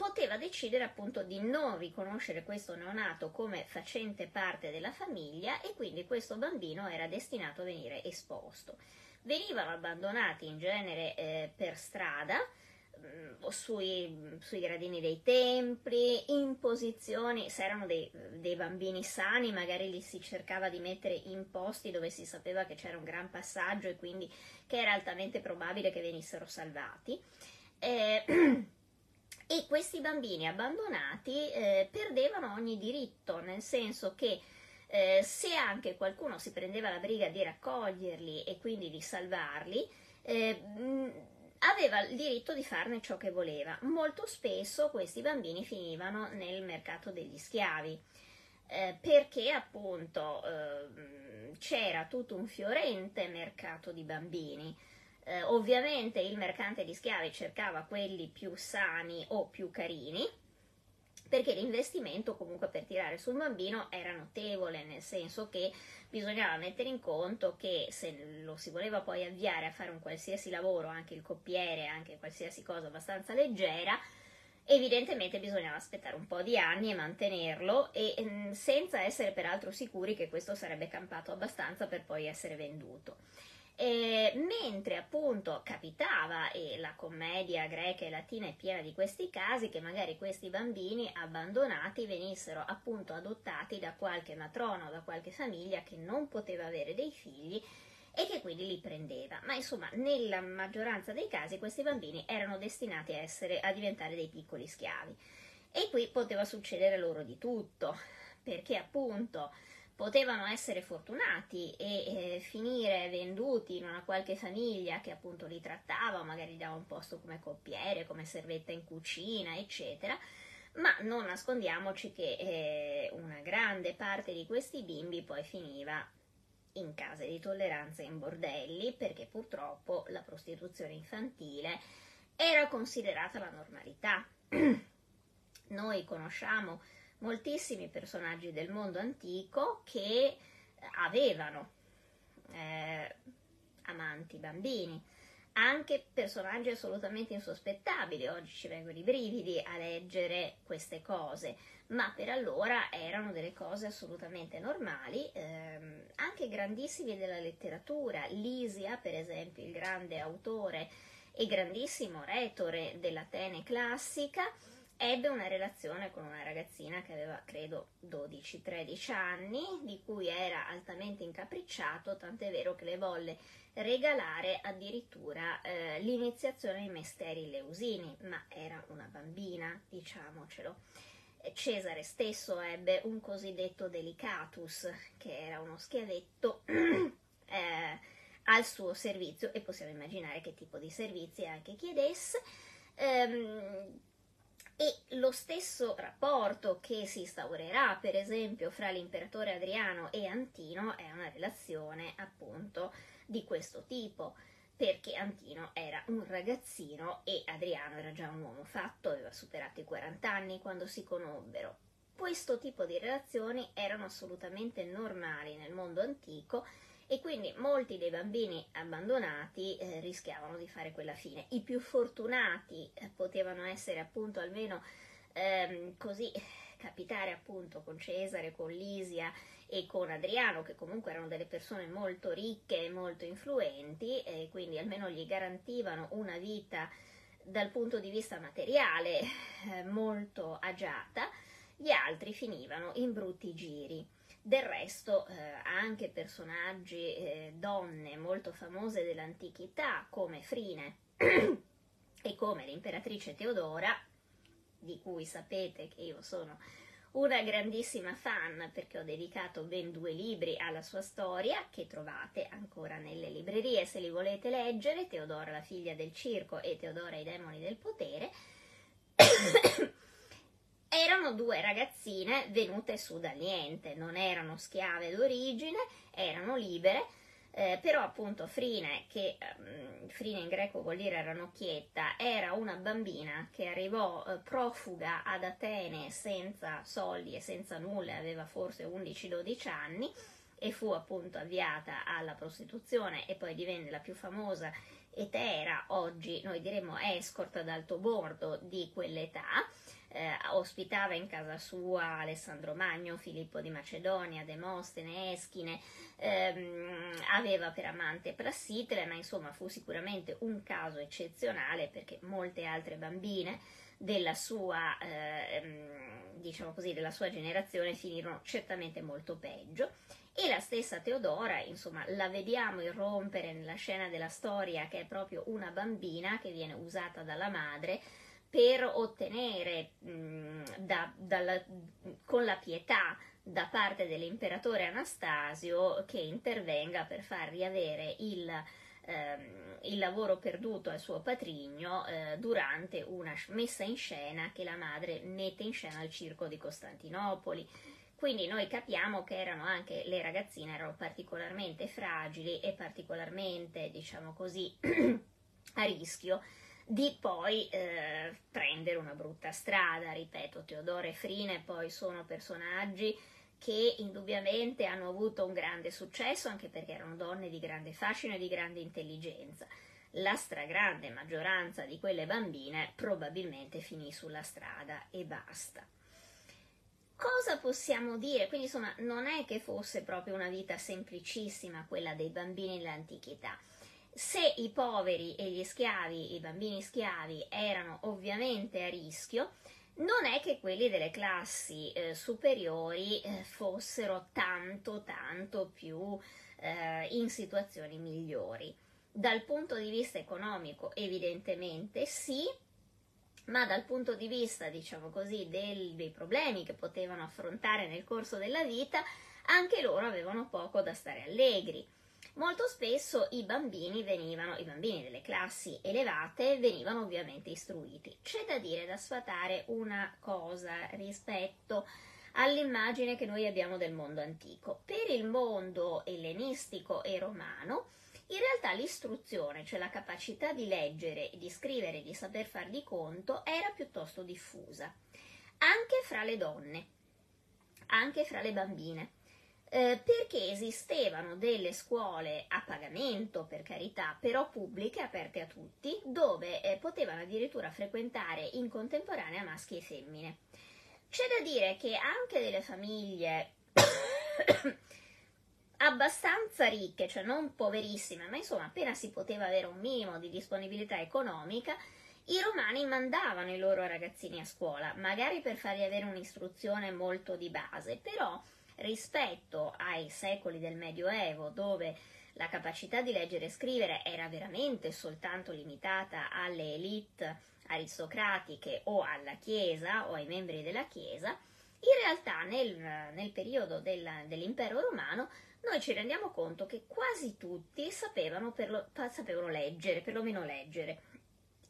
S1: poteva decidere appunto di non riconoscere questo neonato come facente parte della famiglia e quindi questo bambino era destinato a venire esposto. Venivano abbandonati in genere eh, per strada, mm, sui, sui, gradini dei templi, in posizioni, se erano dei, dei bambini sani, magari li si cercava di mettere in posti dove si sapeva che c'era un gran passaggio e quindi che era altamente probabile che venissero salvati. Eh, *clears throat* e questi bambini abbandonati eh, perdevano ogni diritto, nel senso che eh, se anche qualcuno si prendeva la briga di raccoglierli e quindi di salvarli, eh, aveva il diritto di farne ciò che voleva. Molto spesso questi bambini finivano nel mercato degli schiavi. Eh, perché appunto eh, c'era tutto un fiorente mercato di bambini eh, ovviamente il mercante di schiavi cercava quelli più sani o più carini, perché l'investimento comunque per tirare sul bambino era notevole, nel senso che bisognava mettere in conto che se lo si voleva poi avviare a fare un qualsiasi lavoro, anche il coppiere, anche qualsiasi cosa abbastanza leggera, evidentemente bisognava aspettare un po' di anni e mantenerlo e mm, senza essere peraltro sicuri che questo sarebbe campato abbastanza per poi essere venduto. Eh, mentre appunto capitava, e la commedia greca e latina è piena di questi casi, che magari questi bambini abbandonati venissero appunto adottati da qualche matrona o da qualche famiglia che non poteva avere dei figli e che quindi li prendeva. Ma insomma, nella maggioranza dei casi questi bambini erano destinati a, essere, a diventare dei piccoli schiavi. E qui poteva succedere loro di tutto, perché appunto potevano essere fortunati e eh, finire venduti in una qualche famiglia che appunto li trattava, magari dava un posto come coppiere, come servetta in cucina, eccetera. Ma non nascondiamoci che eh, una grande parte di questi bimbi poi finiva in case di tolleranza in bordelli, perché purtroppo la prostituzione infantile era considerata la normalità. *clears throat* Noi conosciamo moltissimi personaggi del mondo antico che avevano eh, amanti bambini, anche personaggi assolutamente insospettabili. Oggi ci vengono i brividi a leggere queste cose, ma per allora erano delle cose assolutamente normali, ehm, anche grandissimi della letteratura. Lisia, per esempio, il grande autore e grandissimo retore dell'Atene classica, ebbe una relazione con una ragazzina che aveva credo 12-13 anni, di cui era altamente incapricciato, tant'è vero che le volle regalare addirittura eh, l'iniziazione ai misteri leusini, ma era una bambina, diciamocelo. Cesare stesso ebbe un cosiddetto delicatus, che era uno schiavetto *clears throat* eh, al suo servizio, e possiamo immaginare che tipo di servizi anche chiedesse. Ehm, e lo stesso rapporto che si instaurerà, per esempio, fra l'imperatore Adriano e Antino è una relazione appunto di questo tipo, perché Antino era un ragazzino e Adriano era già un uomo fatto, aveva superato i 40 anni quando si conobbero. Questo tipo di relazioni erano assolutamente normali nel mondo antico e quindi molti dei bambini abbandonati eh, rischiavano di fare quella fine. I più fortunati eh, potevano essere appunto almeno ehm, così capitare appunto con Cesare, con Lisia e con Adriano, che comunque erano delle persone molto ricche e molto influenti, e quindi almeno gli garantivano una vita dal punto di vista materiale eh, molto agiata, gli altri finivano in brutti giri. Del resto eh, anche personaggi, eh, donne molto famose dell'antichità come Frine *clears throat* e come l'imperatrice Teodora, di cui sapete che io sono una grandissima fan perché ho dedicato ben due libri alla sua storia che trovate ancora nelle librerie se li volete leggere, Teodora la figlia del circo e Teodora i demoni del potere. Erano due ragazzine venute su dal niente, non erano schiave d'origine, erano libere, eh, però appunto Frine, che um, Frine in greco vuol dire ranocchietta, era una bambina che arrivò eh, profuga ad Atene senza soldi e senza nulla, aveva forse 11-12 anni e fu appunto avviata alla prostituzione e poi divenne la più famosa etera, oggi noi diremmo escort ad alto bordo di quell'età eh, ospitava in casa sua Alessandro Magno, Filippo di Macedonia, Demostene, Eschine, ehm, aveva per amante Plassitere, ma insomma fu sicuramente un caso eccezionale perché molte altre bambine della sua, eh, diciamo così, della sua generazione finirono certamente molto peggio. E la stessa Teodora, insomma, la vediamo irrompere nella scena della storia che è proprio una bambina che viene usata dalla madre per ottenere mh, da, dalla, con la pietà da parte dell'imperatore Anastasio che intervenga per far riavere il, ehm, il lavoro perduto al suo patrigno eh, durante una messa in scena che la madre mette in scena al circo di Costantinopoli. Quindi noi capiamo che erano anche le ragazzine erano particolarmente fragili e particolarmente, diciamo così, *clears throat* a rischio di poi eh, prendere una brutta strada. Ripeto, Teodoro e Frine poi sono personaggi che indubbiamente hanno avuto un grande successo anche perché erano donne di grande fascino e di grande intelligenza. La stragrande maggioranza di quelle bambine probabilmente finì sulla strada e basta. Cosa possiamo dire? Quindi insomma non è che fosse proprio una vita semplicissima quella dei bambini nell'antichità se i poveri e gli schiavi, i bambini schiavi, erano ovviamente a rischio, non è che quelli delle classi eh, superiori eh, fossero tanto tanto più eh, in situazioni migliori. Dal punto di vista economico evidentemente sì, ma dal punto di vista, diciamo così, del, dei problemi che potevano affrontare nel corso della vita, anche loro avevano poco da stare allegri. Molto spesso i bambini venivano, i bambini delle classi elevate venivano ovviamente istruiti. C'è da dire, da sfatare una cosa rispetto all'immagine che noi abbiamo del mondo antico. Per il mondo ellenistico e romano, in realtà l'istruzione, cioè la capacità di leggere, di scrivere, di saper far di conto, era piuttosto diffusa, anche fra le donne, anche fra le bambine. Eh, perché esistevano delle scuole a pagamento, per carità, però pubbliche, aperte a tutti, dove eh, potevano addirittura frequentare in contemporanea maschi e femmine. C'è da dire che anche delle famiglie abbastanza ricche, cioè non poverissime, ma insomma appena si poteva avere un minimo di disponibilità economica, i romani mandavano i loro ragazzini a scuola, magari per fargli avere un'istruzione molto di base, però rispetto ai secoli del Medioevo, dove la capacità di leggere e scrivere era veramente soltanto limitata alle elite aristocratiche o alla Chiesa o ai membri della Chiesa, in realtà nel, nel periodo del, dell'impero romano noi ci rendiamo conto che quasi tutti sapevano, lo, sapevano leggere, perlomeno leggere.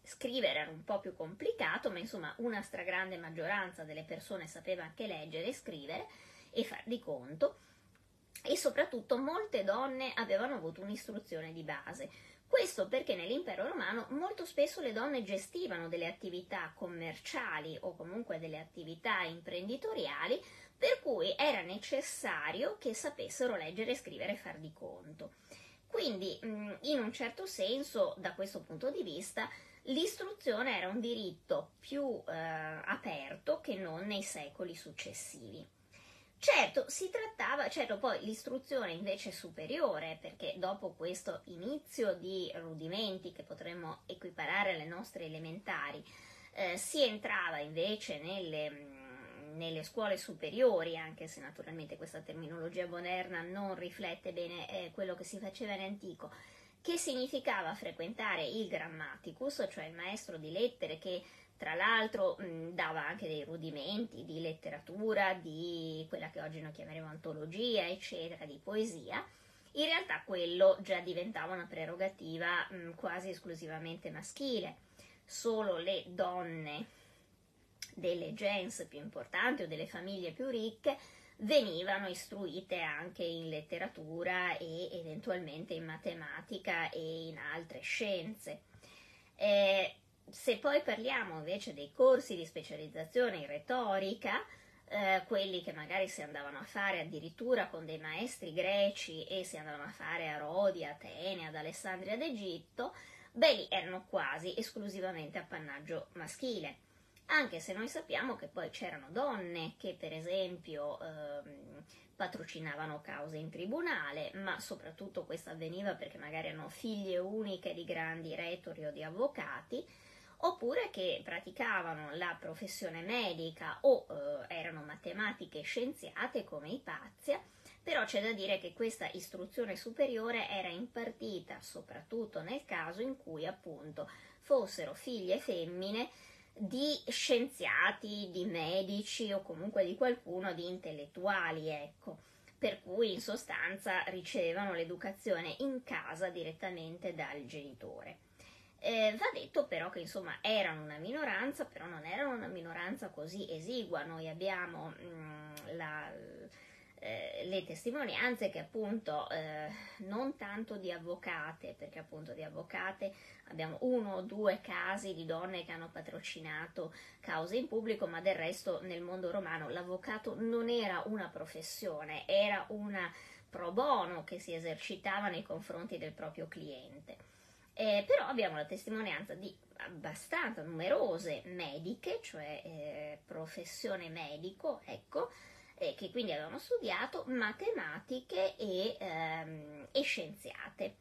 S1: Scrivere era un po' più complicato, ma insomma una stragrande maggioranza delle persone sapeva anche leggere e scrivere e far di conto e soprattutto molte donne avevano avuto un'istruzione di base. Questo perché nell'impero romano molto spesso le donne gestivano delle attività commerciali o comunque delle attività imprenditoriali, per cui era necessario che sapessero leggere, scrivere e far di conto. Quindi, in un certo senso, da questo punto di vista, l'istruzione era un diritto più eh, aperto che non nei secoli successivi. Certo, si trattava, certo poi l'istruzione invece superiore, perché dopo questo inizio di rudimenti che potremmo equiparare alle nostre elementari, eh, si entrava invece nelle, mm, nelle, scuole superiori, anche se naturalmente questa terminologia moderna non riflette bene eh, quello che si faceva in antico, che significava frequentare il grammaticus, cioè il maestro di lettere che tra l'altro mh, dava anche dei rudimenti di letteratura, di quella che oggi noi chiameremo antologia, eccetera, di poesia. In realtà quello già diventava una prerogativa mh, quasi esclusivamente maschile. Solo le donne delle gens più importanti o delle famiglie più ricche venivano istruite anche in letteratura e eventualmente in matematica e in altre scienze. Eh, se poi parliamo invece dei corsi di specializzazione in retorica, eh, quelli che magari si andavano a fare addirittura con dei maestri greci e si andavano a fare a Rodi, Atene, ad Alessandria d'Egitto, beh lì erano quasi esclusivamente appannaggio maschile. Anche se noi sappiamo che poi c'erano donne che per esempio ehm, patrocinavano cause in tribunale, ma soprattutto questo avveniva perché magari erano figlie uniche di grandi retori o di avvocati, oppure che praticavano la professione medica o eh, erano matematiche scienziate come Ipazia, però c'è da dire che questa istruzione superiore era impartita soprattutto nel caso in cui appunto fossero figlie femmine di scienziati, di medici o comunque di qualcuno di intellettuali, ecco. Per cui in sostanza ricevevano l'educazione in casa direttamente dal genitore. Eh, va detto però che insomma erano una minoranza, però non erano una minoranza così esigua. Noi abbiamo mh, mm, la, eh, le testimonianze che appunto eh, non tanto di avvocate, perché appunto di avvocate abbiamo uno o due casi di donne che hanno patrocinato cause in pubblico, ma del resto nel mondo romano l'avvocato non era una professione, era una pro bono che si esercitava nei confronti del proprio cliente. Eh, però abbiamo la testimonianza di abbastanza numerose mediche, cioè eh, professione medico, ecco, eh, che quindi avevano studiato matematiche e, ehm, e scienziate.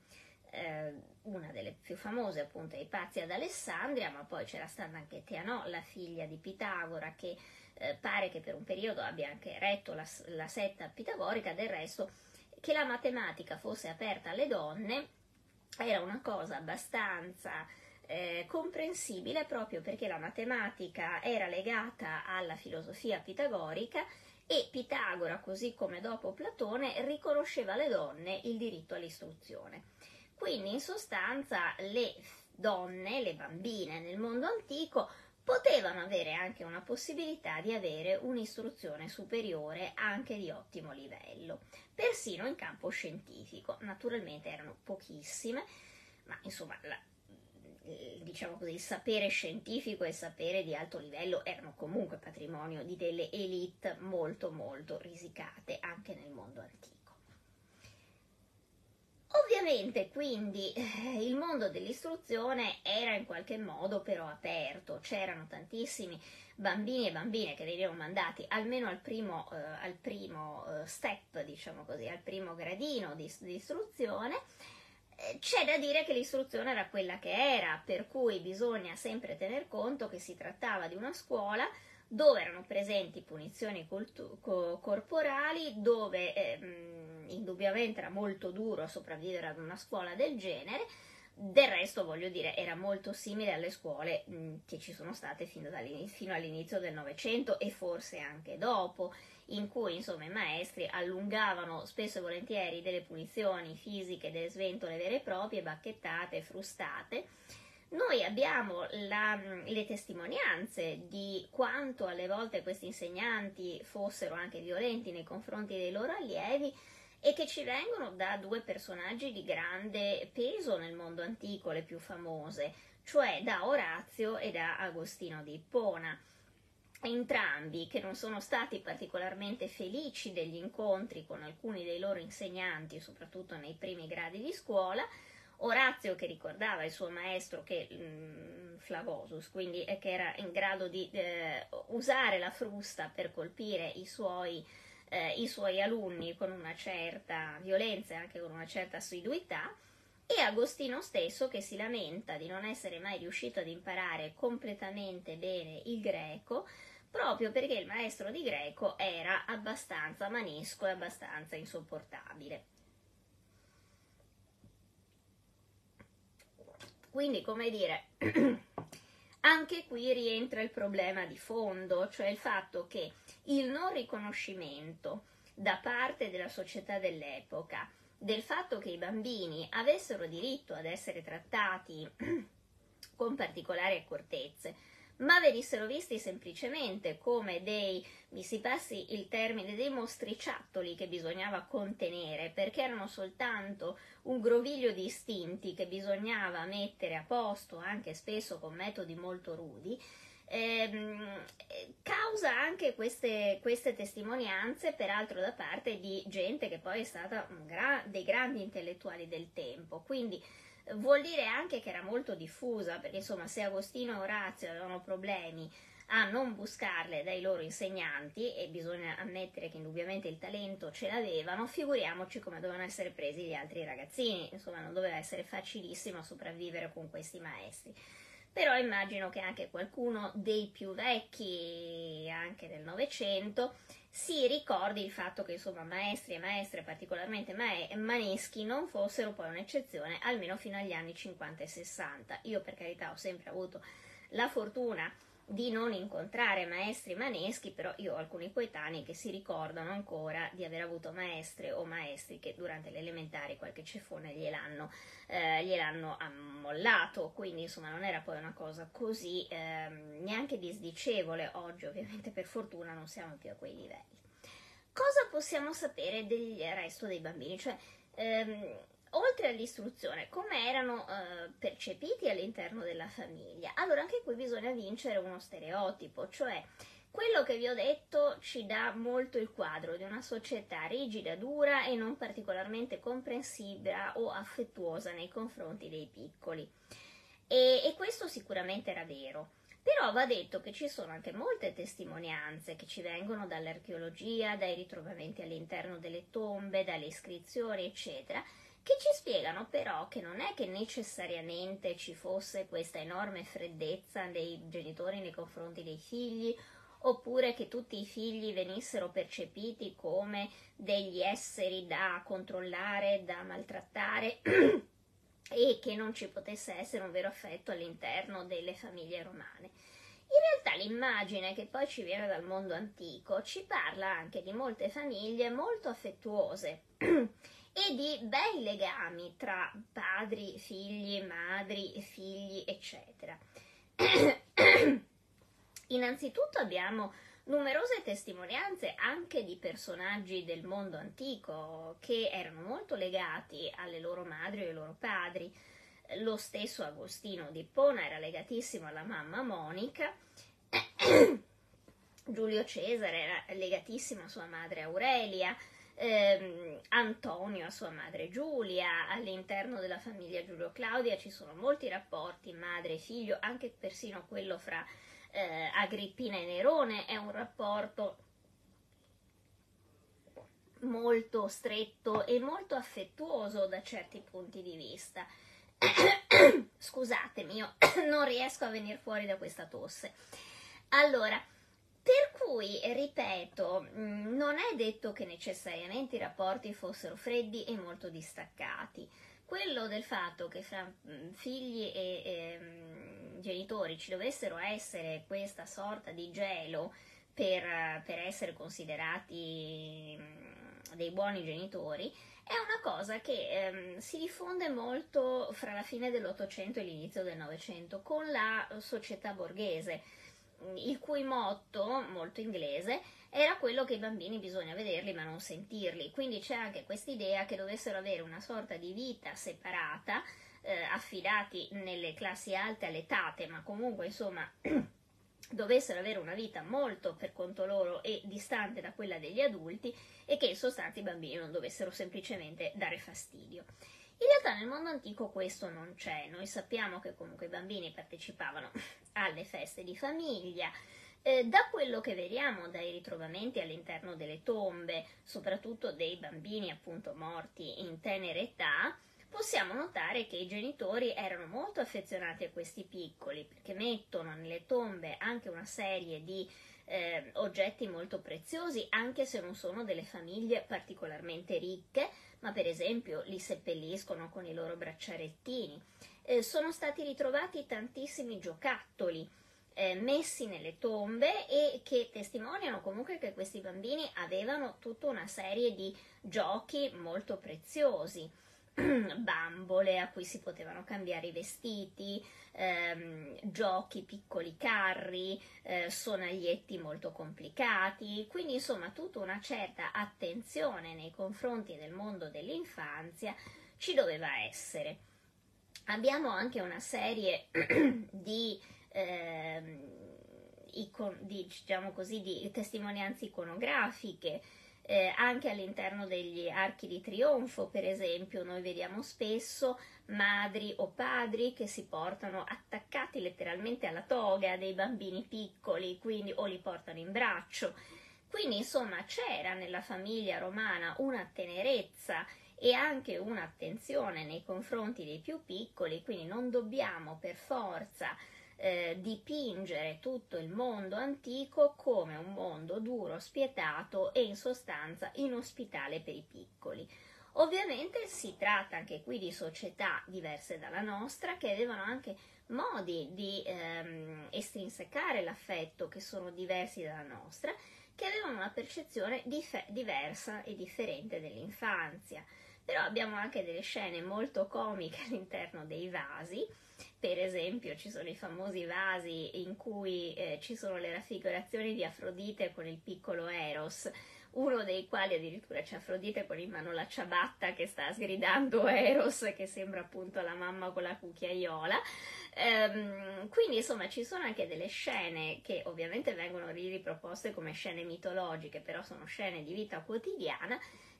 S1: eh, una delle più famose appunto è Ipazia ad Alessandria, ma poi c'era stata anche Teanò, la figlia di Pitagora, che eh, pare che per un periodo abbia anche retto la, la setta pitagorica, del resto che la matematica fosse aperta alle donne era una cosa abbastanza eh, comprensibile proprio perché la matematica era legata alla filosofia pitagorica e Pitagora, così come dopo Platone, riconosceva alle donne il diritto all'istruzione. Quindi in sostanza le donne, le bambine nel mondo antico potevano avere anche una possibilità di avere un'istruzione superiore anche di ottimo livello, persino in campo scientifico. Naturalmente erano pochissime, ma insomma la, diciamo così, il sapere scientifico e il sapere di alto livello erano comunque patrimonio di delle elite molto molto risicate anche nel mondo antico. Ovviamente quindi eh, il mondo dell'istruzione era in qualche modo però aperto, c'erano tantissimi bambini e bambine che venivano mandati almeno al primo, eh, al primo eh, step, diciamo così, al primo gradino di, di istruzione. Eh, c'è da dire che l'istruzione era quella che era, per cui bisogna sempre tener conto che si trattava di una scuola dove erano presenti punizioni cultu- co- corporali, dove ehm, indubbiamente era molto duro sopravvivere ad una scuola del genere, del resto, voglio dire, era molto simile alle scuole mh, che ci sono state fino, fino, all'inizio del Novecento e forse anche dopo, in cui insomma i maestri allungavano spesso e volentieri delle punizioni fisiche, delle sventole vere e proprie, bacchettate, frustate noi abbiamo la, le testimonianze di quanto alle volte questi insegnanti fossero anche violenti nei confronti dei loro allievi e che ci vengono da due personaggi di grande peso nel mondo antico, le più famose, cioè da Orazio e da Agostino di Ippona. Entrambi che non sono stati particolarmente felici degli incontri con alcuni dei loro insegnanti, soprattutto nei primi gradi di scuola, Orazio che ricordava il suo maestro che, mh, mm, Flavosus, quindi eh, che era in grado di eh, usare la frusta per colpire i suoi, eh, i suoi, alunni con una certa violenza e anche con una certa assiduità, e Agostino stesso che si lamenta di non essere mai riuscito ad imparare completamente bene il greco, proprio perché il maestro di greco era abbastanza manesco e abbastanza insopportabile. Quindi, come dire, *clears throat* anche qui rientra il problema di fondo, cioè il fatto che il non riconoscimento da parte della società dell'epoca del fatto che i bambini avessero diritto ad essere trattati *clears throat* con particolari accortezze, ma venissero visti semplicemente come dei, mi si passi il termine, dei mostriciattoli che bisognava contenere, perché erano soltanto un groviglio di istinti che bisognava mettere a posto, anche spesso con metodi molto rudi, ehm, causa anche queste, queste, testimonianze, peraltro da parte di gente che poi è stata gra- dei grandi intellettuali del tempo. Quindi vuol dire anche che era molto diffusa, perché insomma se Agostino e Orazio avevano problemi a non buscarle dai loro insegnanti, e bisogna ammettere che indubbiamente il talento ce l'avevano, figuriamoci come dovevano essere presi gli altri ragazzini, insomma non doveva essere facilissimo sopravvivere con questi maestri. Però immagino che anche qualcuno dei più vecchi, anche del Novecento, si ricordi il fatto che insomma maestri e maestre particolarmente ma- maneschi non fossero poi un'eccezione almeno fino agli anni 50 e 60. Io per carità ho sempre avuto la fortuna di non incontrare maestri maneschi, però io ho alcuni coetanei che si ricordano ancora di aver avuto maestre o maestri che durante le elementari qualche ceffone gliel'hanno, eh, gliel'hanno ammollato, quindi insomma non era poi una cosa così eh, neanche disdicevole, oggi ovviamente per fortuna non siamo più a quei livelli. Cosa possiamo sapere del resto dei bambini? Cioè, ehm, oltre all'istruzione, come erano eh, percepiti all'interno della famiglia? Allora anche qui bisogna vincere uno stereotipo, cioè quello che vi ho detto ci dà molto il quadro di una società rigida, dura e non particolarmente comprensiva o affettuosa nei confronti dei piccoli. E, e questo sicuramente era vero. Però va detto che ci sono anche molte testimonianze che ci vengono dall'archeologia, dai ritrovamenti all'interno delle tombe, dalle iscrizioni, eccetera, che ci spiegano però che non è che necessariamente ci fosse questa enorme freddezza dei genitori nei confronti dei figli oppure che tutti i figli venissero percepiti come degli esseri da controllare, da maltrattare *clears throat* e che non ci potesse essere un vero affetto all'interno delle famiglie romane. In realtà l'immagine che poi ci viene dal mondo antico ci parla anche di molte famiglie molto affettuose *clears throat* e di bei legami tra padri, figli, madri, figli, eccetera. *clears throat* Innanzitutto abbiamo numerose testimonianze anche di personaggi del mondo antico che erano molto legati alle loro madri e ai loro padri. Lo stesso Agostino di Ippona era legatissimo alla mamma Monica. *clears throat* Giulio Cesare era legatissimo a sua madre Aurelia, ehm, Antonio a sua madre Giulia, all'interno della famiglia Giulio Claudia ci sono molti rapporti madre figlio, anche persino quello fra eh, Agrippina e Nerone è un rapporto molto stretto e molto affettuoso da certi punti di vista. *coughs* Scusatemi, io *coughs* non riesco a venire fuori da questa tosse. Allora, per cui, ripeto, mm, non è detto che necessariamente i rapporti fossero freddi e molto distaccati. Quello del fatto che fra mm, figli e, e mm, genitori ci dovessero essere questa sorta di gelo per, per essere considerati dei buoni genitori è una cosa che ehm, si diffonde molto fra la fine dell'Ottocento e l'inizio del Novecento con la società borghese il cui motto, molto inglese, era quello che i bambini bisogna vederli ma non sentirli. Quindi c'è anche questa idea che dovessero avere una sorta di vita separata, eh, affidati nelle classi alte alle tate, ma comunque insomma *clears throat* dovessero avere una vita molto per conto loro e distante da quella degli adulti e che in sostanza i bambini non dovessero semplicemente dare fastidio. In realtà nel mondo antico questo non c'è, noi sappiamo che comunque i bambini partecipavano *laughs* alle feste di famiglia, eh, da quello che vediamo dai ritrovamenti all'interno delle tombe, soprattutto dei bambini appunto morti in tenera età, possiamo notare che i genitori erano molto affezionati a questi piccoli perché mettono nelle tombe anche una serie di eh, oggetti molto preziosi, anche se non sono delle famiglie particolarmente ricche, ma per esempio li seppelliscono con i loro bracciarettini. Eh, sono stati ritrovati tantissimi giocattoli eh, messi nelle tombe e che testimoniano comunque che questi bambini avevano tutta una serie di giochi molto preziosi. *clears throat* bambole a cui si potevano cambiare i vestiti, ehm, giochi, piccoli carri, eh, sonaglietti molto complicati, quindi insomma tutta una certa attenzione nei confronti del mondo dell'infanzia ci doveva essere. Abbiamo anche una serie *clears throat* di, ehm, icon- di, diciamo così, di testimonianze iconografiche eh, anche all'interno degli archi di trionfo, per esempio, noi vediamo spesso madri o padri che si portano attaccati letteralmente alla toga dei bambini piccoli, quindi o li portano in braccio. Quindi, insomma, c'era nella famiglia romana una tenerezza e anche un'attenzione nei confronti dei più piccoli, quindi non dobbiamo per forza eh, dipingere tutto il mondo antico come un mondo duro, spietato e in sostanza inospitale per i piccoli. Ovviamente si tratta anche qui di società diverse dalla nostra che avevano anche modi di ehm, estrinsecare l'affetto che sono diversi dalla nostra, che avevano una percezione dif- diversa e differente dell'infanzia. Però abbiamo anche delle scene molto comiche *laughs* all'interno dei vasi, per esempio ci sono i famosi vasi in cui eh, ci sono le raffigurazioni di Afrodite con il piccolo Eros, uno dei quali addirittura c'è Afrodite con in mano la ciabatta che sta sgridando *laughs* Eros, che sembra appunto la mamma con la cucchiaiola. Ehm, quindi insomma ci sono anche delle scene che ovviamente vengono riproposte come scene mitologiche, però sono scene di vita quotidiana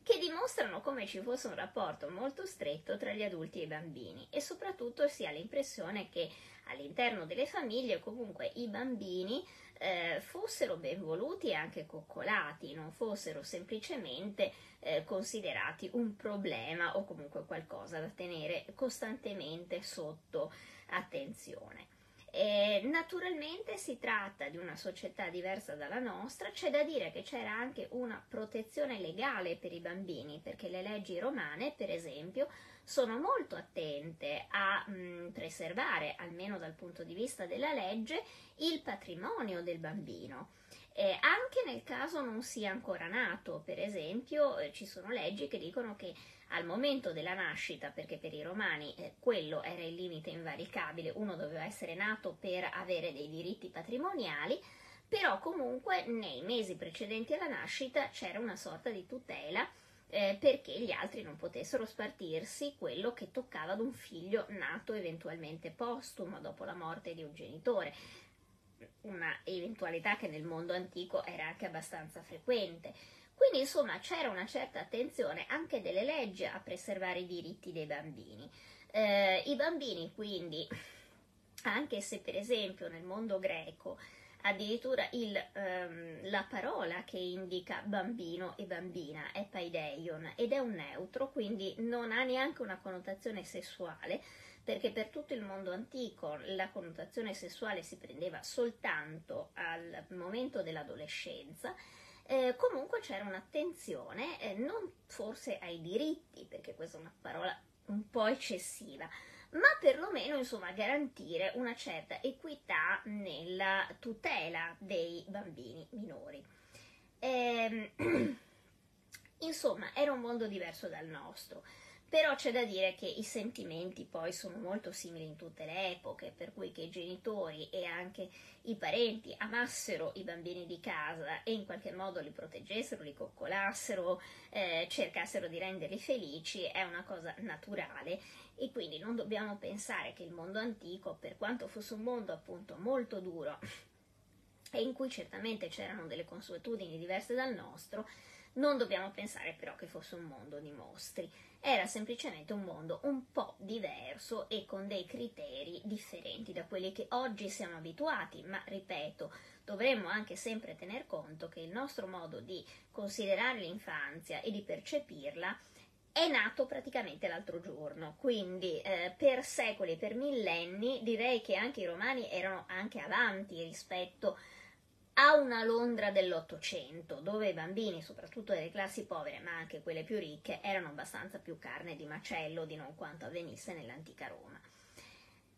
S1: che dimostrano come ci fosse un rapporto molto stretto tra gli adulti e i bambini e soprattutto si ha l'impressione che all'interno delle famiglie comunque i bambini eh, fossero ben voluti e anche coccolati, non fossero semplicemente eh, considerati un problema o comunque qualcosa da tenere costantemente sotto attenzione. E naturalmente si tratta di una società diversa dalla nostra, c'è da dire che c'era anche una protezione legale per i bambini, perché le leggi romane, per esempio, sono molto attente a mh, preservare, almeno dal punto di vista della legge, il patrimonio del bambino. Eh, anche nel caso non sia ancora nato, per esempio, eh, ci sono leggi che dicono che al momento della nascita, perché per i romani eh, quello era il limite invaricabile, uno doveva essere nato per avere dei diritti patrimoniali, però comunque nei mesi precedenti alla nascita c'era una sorta di tutela eh, perché gli altri non potessero spartirsi quello che toccava ad un figlio nato eventualmente postumo dopo la morte di un genitore una eventualità che nel mondo antico era anche abbastanza frequente. Quindi insomma c'era una certa attenzione anche delle leggi a preservare i diritti dei bambini. Eh, I bambini quindi, anche se per esempio nel mondo greco addirittura il, um, la parola che indica bambino e bambina è paideion ed è un neutro, quindi non ha neanche una connotazione sessuale, perché per tutto il mondo antico la connotazione sessuale si prendeva soltanto al momento dell'adolescenza. Eh, comunque c'era un'attenzione, eh, non forse ai diritti, perché questa è una parola un po' eccessiva, ma perlomeno insomma garantire una certa equità nella tutela dei bambini minori. Eh, *clears throat* insomma, era un mondo diverso dal nostro. Però c'è da dire che i sentimenti poi sono molto simili in tutte le epoche, per cui che i genitori e anche i parenti amassero i bambini di casa e in qualche modo li proteggessero, li coccolassero, eh, cercassero di renderli felici, è una cosa naturale. E quindi non dobbiamo pensare che il mondo antico, per quanto fosse un mondo appunto molto duro e in cui certamente c'erano delle consuetudini diverse dal nostro, non dobbiamo pensare però che fosse un mondo di mostri, era semplicemente un mondo un po' diverso e con dei criteri differenti da quelli che oggi siamo abituati, ma ripeto, dovremmo anche sempre tener conto che il nostro modo di considerare l'infanzia e di percepirla è nato praticamente l'altro giorno, quindi eh, per secoli, per millenni direi che anche i romani erano anche avanti rispetto a a una Londra dell'Ottocento, dove i bambini, soprattutto delle classi povere, ma anche quelle più ricche, erano abbastanza più carne di macello di non quanto avvenisse nell'antica Roma.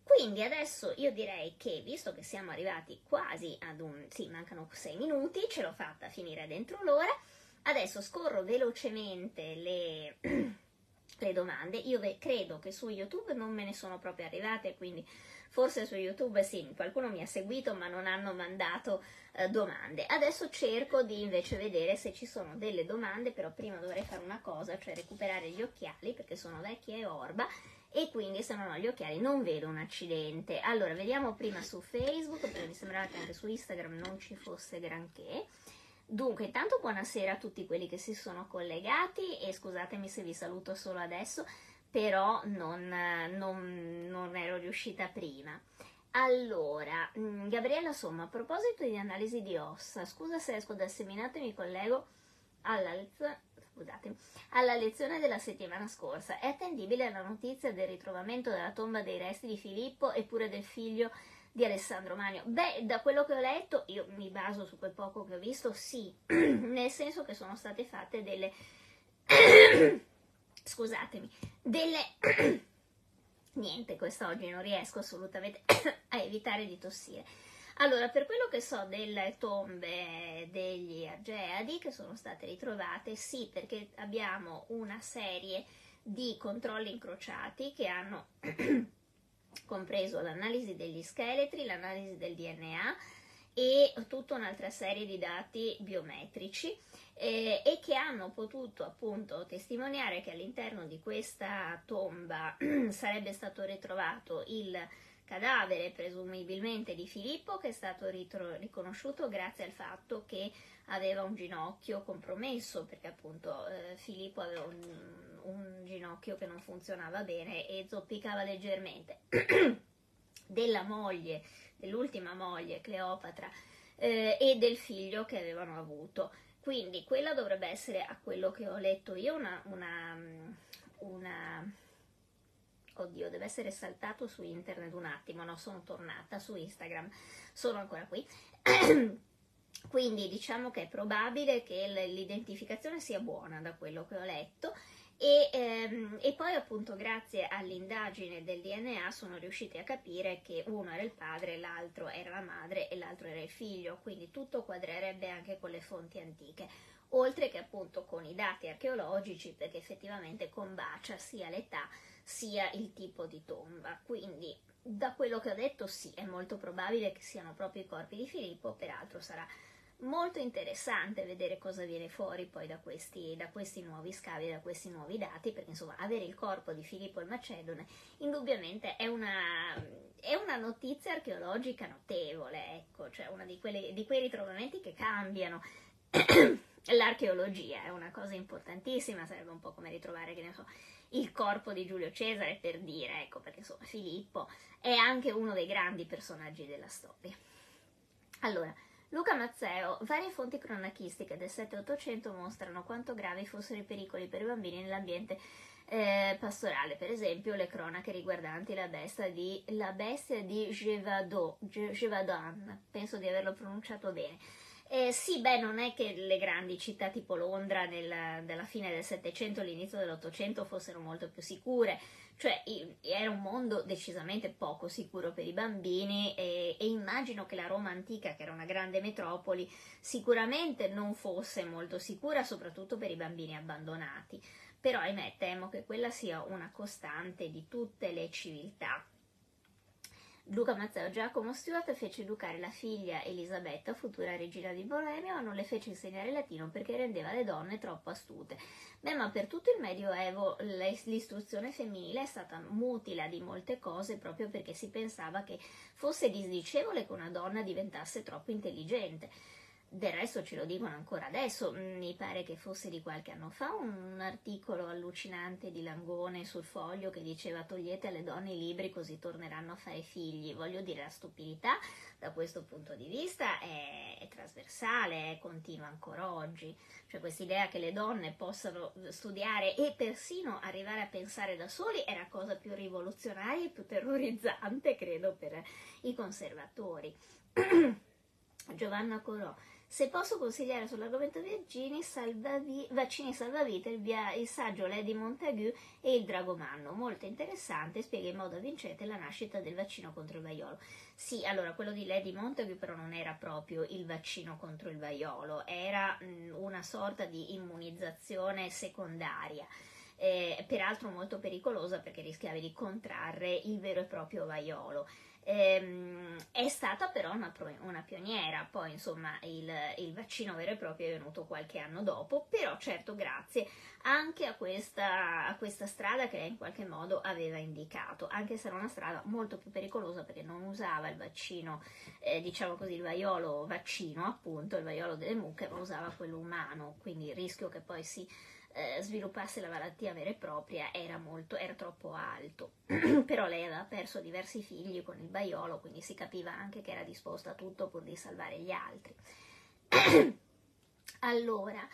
S1: Quindi adesso io direi che, visto che siamo arrivati quasi ad un... sì, mancano sei minuti, ce l'ho fatta finire dentro l'ora, adesso scorro velocemente le, *clears throat* le domande. Io credo che su YouTube non me ne sono proprio arrivate, quindi forse su YouTube sì, qualcuno mi ha seguito ma non hanno mandato eh, domande. Adesso cerco di invece vedere se ci sono delle domande, però prima dovrei fare una cosa, cioè recuperare gli occhiali perché sono vecchia e orba e quindi se non ho gli occhiali non vedo un accidente. Allora, vediamo prima su Facebook, perché mi sembrava che anche su Instagram non ci fosse granché. Dunque, intanto buonasera a tutti quelli che si sono collegati e scusatemi se vi saluto solo adesso però non, non, non ero riuscita prima. Allora, mm, Gabriella Somma, a proposito di analisi di ossa, scusa se esco dal seminato e mi collego alla scusate, alla lezione della settimana scorsa. È attendibile la notizia del ritrovamento della tomba dei resti di Filippo e pure del figlio di Alessandro Magno? Beh, da quello che ho letto, io mi baso su quel poco che ho visto, sì, *clears throat* nel senso che sono state fatte delle *clears throat* scusatemi, delle... *coughs* Niente, quest'oggi non riesco assolutamente *coughs* a evitare di tossire. Allora, per quello che so delle tombe degli Argeadi che sono state ritrovate, sì, perché abbiamo una serie di controlli incrociati che hanno *coughs* compreso l'analisi degli scheletri, l'analisi del DNA e tutta un'altra serie di dati biometrici eh, e che hanno potuto appunto testimoniare che all'interno di questa tomba *clears throat* sarebbe stato ritrovato il cadavere presumibilmente di Filippo che è stato ritro- riconosciuto grazie al fatto che aveva un ginocchio compromesso perché appunto eh, Filippo aveva un, un, ginocchio che non funzionava bene e zoppicava leggermente. *clears throat* della moglie, dell'ultima moglie Cleopatra eh, e del figlio che avevano avuto. Quindi quella dovrebbe essere, a quello che ho letto io, una, una, una oddio, deve essere saltato su internet un attimo, no, sono tornata su Instagram, sono ancora qui. *clears throat* Quindi diciamo che è probabile che l'identificazione sia buona da quello che ho letto e, ehm, e, poi appunto grazie all'indagine del DNA sono riusciti a capire che uno era il padre, l'altro era la madre e l'altro era il figlio, quindi tutto quadrerebbe anche con le fonti antiche, oltre che appunto con i dati archeologici perché effettivamente combacia sia l'età sia il tipo di tomba. Quindi da quello che ho detto sì, è molto probabile che siano proprio i corpi di Filippo, peraltro sarà molto interessante vedere cosa viene fuori poi da questi, da questi, nuovi scavi, da questi nuovi dati, perché insomma avere il corpo di Filippo il Macedone indubbiamente è una, è una notizia archeologica notevole, ecco, cioè una di, di quei ritrovamenti che cambiano *coughs* l'archeologia, è una cosa importantissima, sarebbe un po' come ritrovare, che ne so, il corpo di Giulio Cesare per dire, ecco, perché insomma Filippo è anche uno dei grandi personaggi della storia. Allora, Luca Mazzeo, varie fonti cronachistiche del 7-800 mostrano quanto gravi fossero i pericoli per i bambini nell'ambiente eh, pastorale, per esempio le cronache riguardanti la bestia di, la bestia di Gévaudan, penso di averlo pronunciato bene, eh, sì, beh, non è che le grandi città tipo Londra nel, della fine del Settecento e l'inizio dell'Ottocento fossero molto più sicure, cioè era un mondo decisamente poco sicuro per i bambini e, e immagino che la Roma antica, che era una grande metropoli, sicuramente non fosse molto sicura, soprattutto per i bambini abbandonati. Però, ahimè, temo che quella sia una costante di tutte le civiltà Luca Mazzeo Giacomo Stuart fece educare la figlia Elisabetta, futura regina di Boemia, ma non le fece insegnare latino perché rendeva le donne troppo astute. Beh, ma per tutto il Medioevo l'istruzione femminile è stata mutila di molte cose proprio perché si pensava che fosse disdicevole che una donna diventasse troppo intelligente. Del resto ce lo dicono ancora adesso, mm, mi pare che fosse di qualche anno fa un articolo allucinante di Langone sul foglio che diceva togliete alle donne i libri così torneranno a fare figli. Voglio dire, la stupidità da questo punto di vista è, è trasversale, è continua ancora oggi. Cioè questa idea che le donne possano studiare e persino arrivare a pensare da soli è la cosa più rivoluzionaria e più terrorizzante, credo, per i conservatori. *clears throat* Giovanna Corò se posso consigliare sull'argomento vaccini, salvavi, vaccini salvavita, il, via, il saggio Lady Montagu e il Dragomanno, molto interessante, spiega in modo avvincente la nascita del vaccino contro il vaiolo. Sì, allora quello di Lady Montagu però non era proprio il vaccino contro il vaiolo, era mh, una sorta di immunizzazione secondaria. Eh, peraltro molto pericolosa perché rischiavi di contrarre il vero e proprio vaiolo. Ehm, è stata però una, una, pioniera, poi insomma il, il, vaccino vero e proprio è venuto qualche anno dopo, però certo grazie anche a questa, a questa strada che lei in qualche modo aveva indicato, anche se era una strada molto più pericolosa perché non usava il vaccino, eh, diciamo così, il vaiolo vaccino appunto, il vaiolo delle mucche, ma usava quello umano, quindi il rischio che poi si eh, sviluppasse la malattia vera e propria era, molto, era troppo alto. *clears throat* Però lei aveva perso diversi figli con il baiolo, quindi si capiva anche che era disposta a tutto pur di salvare gli altri. *clears throat* allora,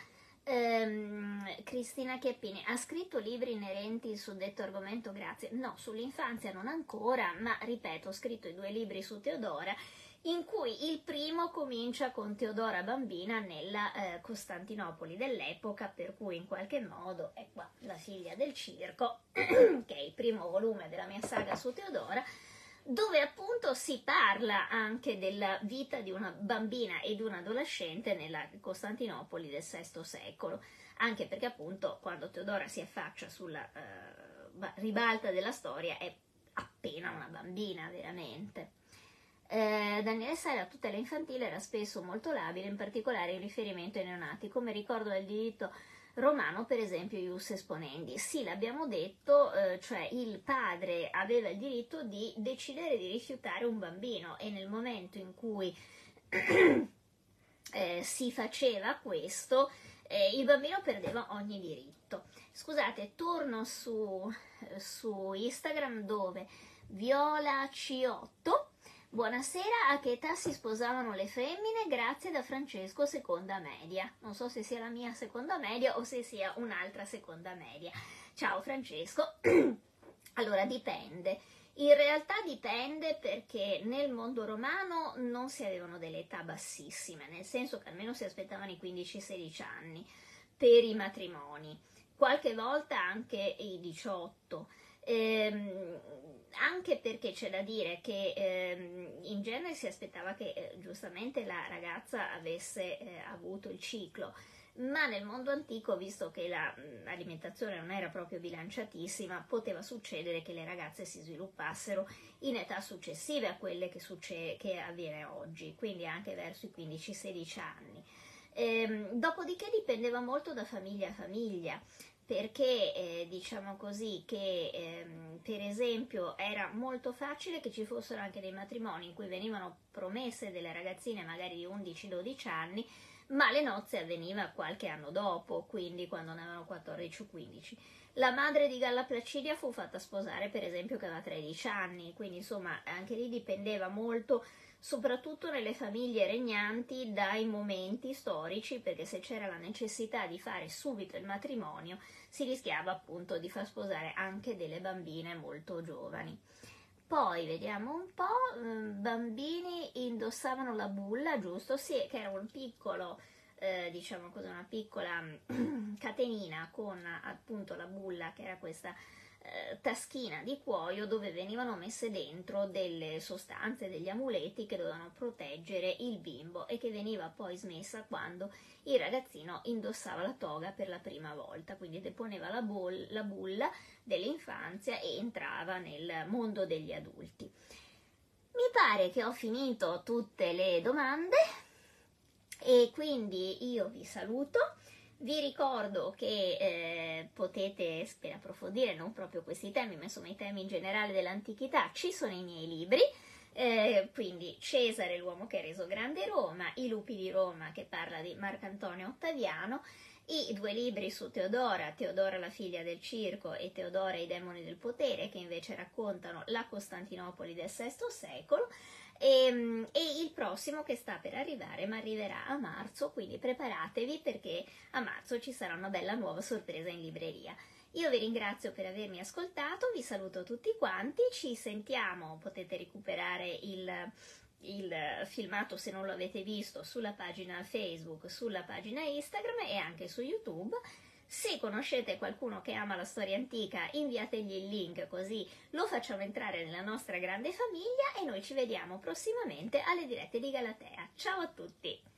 S1: ehm, Cristina Chiappini ha scritto libri inerenti sul detto argomento, grazie. No, sull'infanzia non ancora, ma ripeto, ho scritto i due libri su Teodora in cui il primo comincia con Teodora bambina nella eh, Costantinopoli dell'epoca, per cui in qualche modo è qua la figlia del circo, *clears throat* che è il primo volume della mia saga su Teodora, dove appunto si parla anche della vita di una bambina e di un adolescente nella Costantinopoli del VI secolo, anche perché appunto quando Teodora si affaccia sulla eh, ribalta della storia è appena una bambina veramente. Eh, Daniele Sai, la tutela infantile era spesso molto labile, in particolare in riferimento ai neonati, come ricordo del diritto romano, per esempio, Ius Esponendi. Sì, l'abbiamo detto, eh, cioè il padre aveva il diritto di decidere di rifiutare un bambino e nel momento in cui *clears throat* eh, si faceva questo, eh, il bambino perdeva ogni diritto. Scusate, torno su, su Instagram dove Viola C8 Buonasera, a che età si sposavano le femmine? Grazie da Francesco, seconda media. Non so se sia la mia seconda media o se sia un'altra seconda media. Ciao Francesco. *clears throat* allora, dipende. In realtà dipende perché nel mondo romano non si avevano delle età bassissime, nel senso che almeno si aspettavano i 15-16 anni per i matrimoni, qualche volta anche i 18. Ehm, anche perché c'è da dire che ehm, in genere si aspettava che eh, giustamente la ragazza avesse eh, avuto il ciclo, ma nel mondo antico, visto che l'alimentazione la, non era proprio bilanciatissima, poteva succedere che le ragazze si sviluppassero in età successive a quelle che, succe- che avviene oggi, quindi anche verso i 15-16 anni. Ehm, dopodiché dipendeva molto da famiglia a famiglia perché eh, diciamo così che ehm, per esempio era molto facile che ci fossero anche dei matrimoni in cui venivano promesse delle ragazzine magari di 11-12 anni ma le nozze avvenivano qualche anno dopo, quindi quando ne avevano 14 o 15. La madre di Galla Placidia fu fatta sposare per esempio che aveva 13 anni, quindi insomma anche lì dipendeva molto soprattutto nelle famiglie regnanti dai momenti storici, perché se c'era la necessità di fare subito il matrimonio, si rischiava appunto di far sposare anche delle bambine molto giovani. Poi vediamo un po', mm, bambini indossavano la bulla, giusto? Sì, che era un piccolo, eh, diciamo così, una piccola *clears throat* catenina con appunto la bulla, che era questa eh, taschina di cuoio dove venivano messe dentro delle sostanze, degli amuleti che dovevano proteggere il bimbo e che veniva poi smessa quando il ragazzino indossava la toga per la prima volta, quindi deponeva la, bol- la bulla dell'infanzia e entrava nel mondo degli adulti. Mi pare che ho finito tutte le domande e quindi io vi saluto. Vi ricordo che eh, potete per approfondire non proprio questi temi, ma insomma i temi in generale dell'antichità, ci sono i miei libri. Eh, quindi Cesare, l'uomo che ha reso grande Roma, I lupi di Roma che parla di Marcantonio Ottaviano, i due libri su Teodora, Teodora la figlia del circo e Teodora i demoni del potere che invece raccontano la Costantinopoli del VI secolo e, ehm, e, il prossimo che sta per arrivare, ma arriverà a marzo, quindi preparatevi perché a marzo ci sarà una bella nuova sorpresa in libreria. Io vi ringrazio per avermi ascoltato, vi saluto tutti quanti, ci sentiamo, potete recuperare il, il filmato se non lo avete visto sulla pagina Facebook, sulla pagina Instagram e anche su YouTube. Se conoscete qualcuno che ama la storia antica, inviategli il link così lo facciamo entrare nella nostra grande famiglia e noi ci vediamo prossimamente alle dirette di Galatea. Ciao a tutti!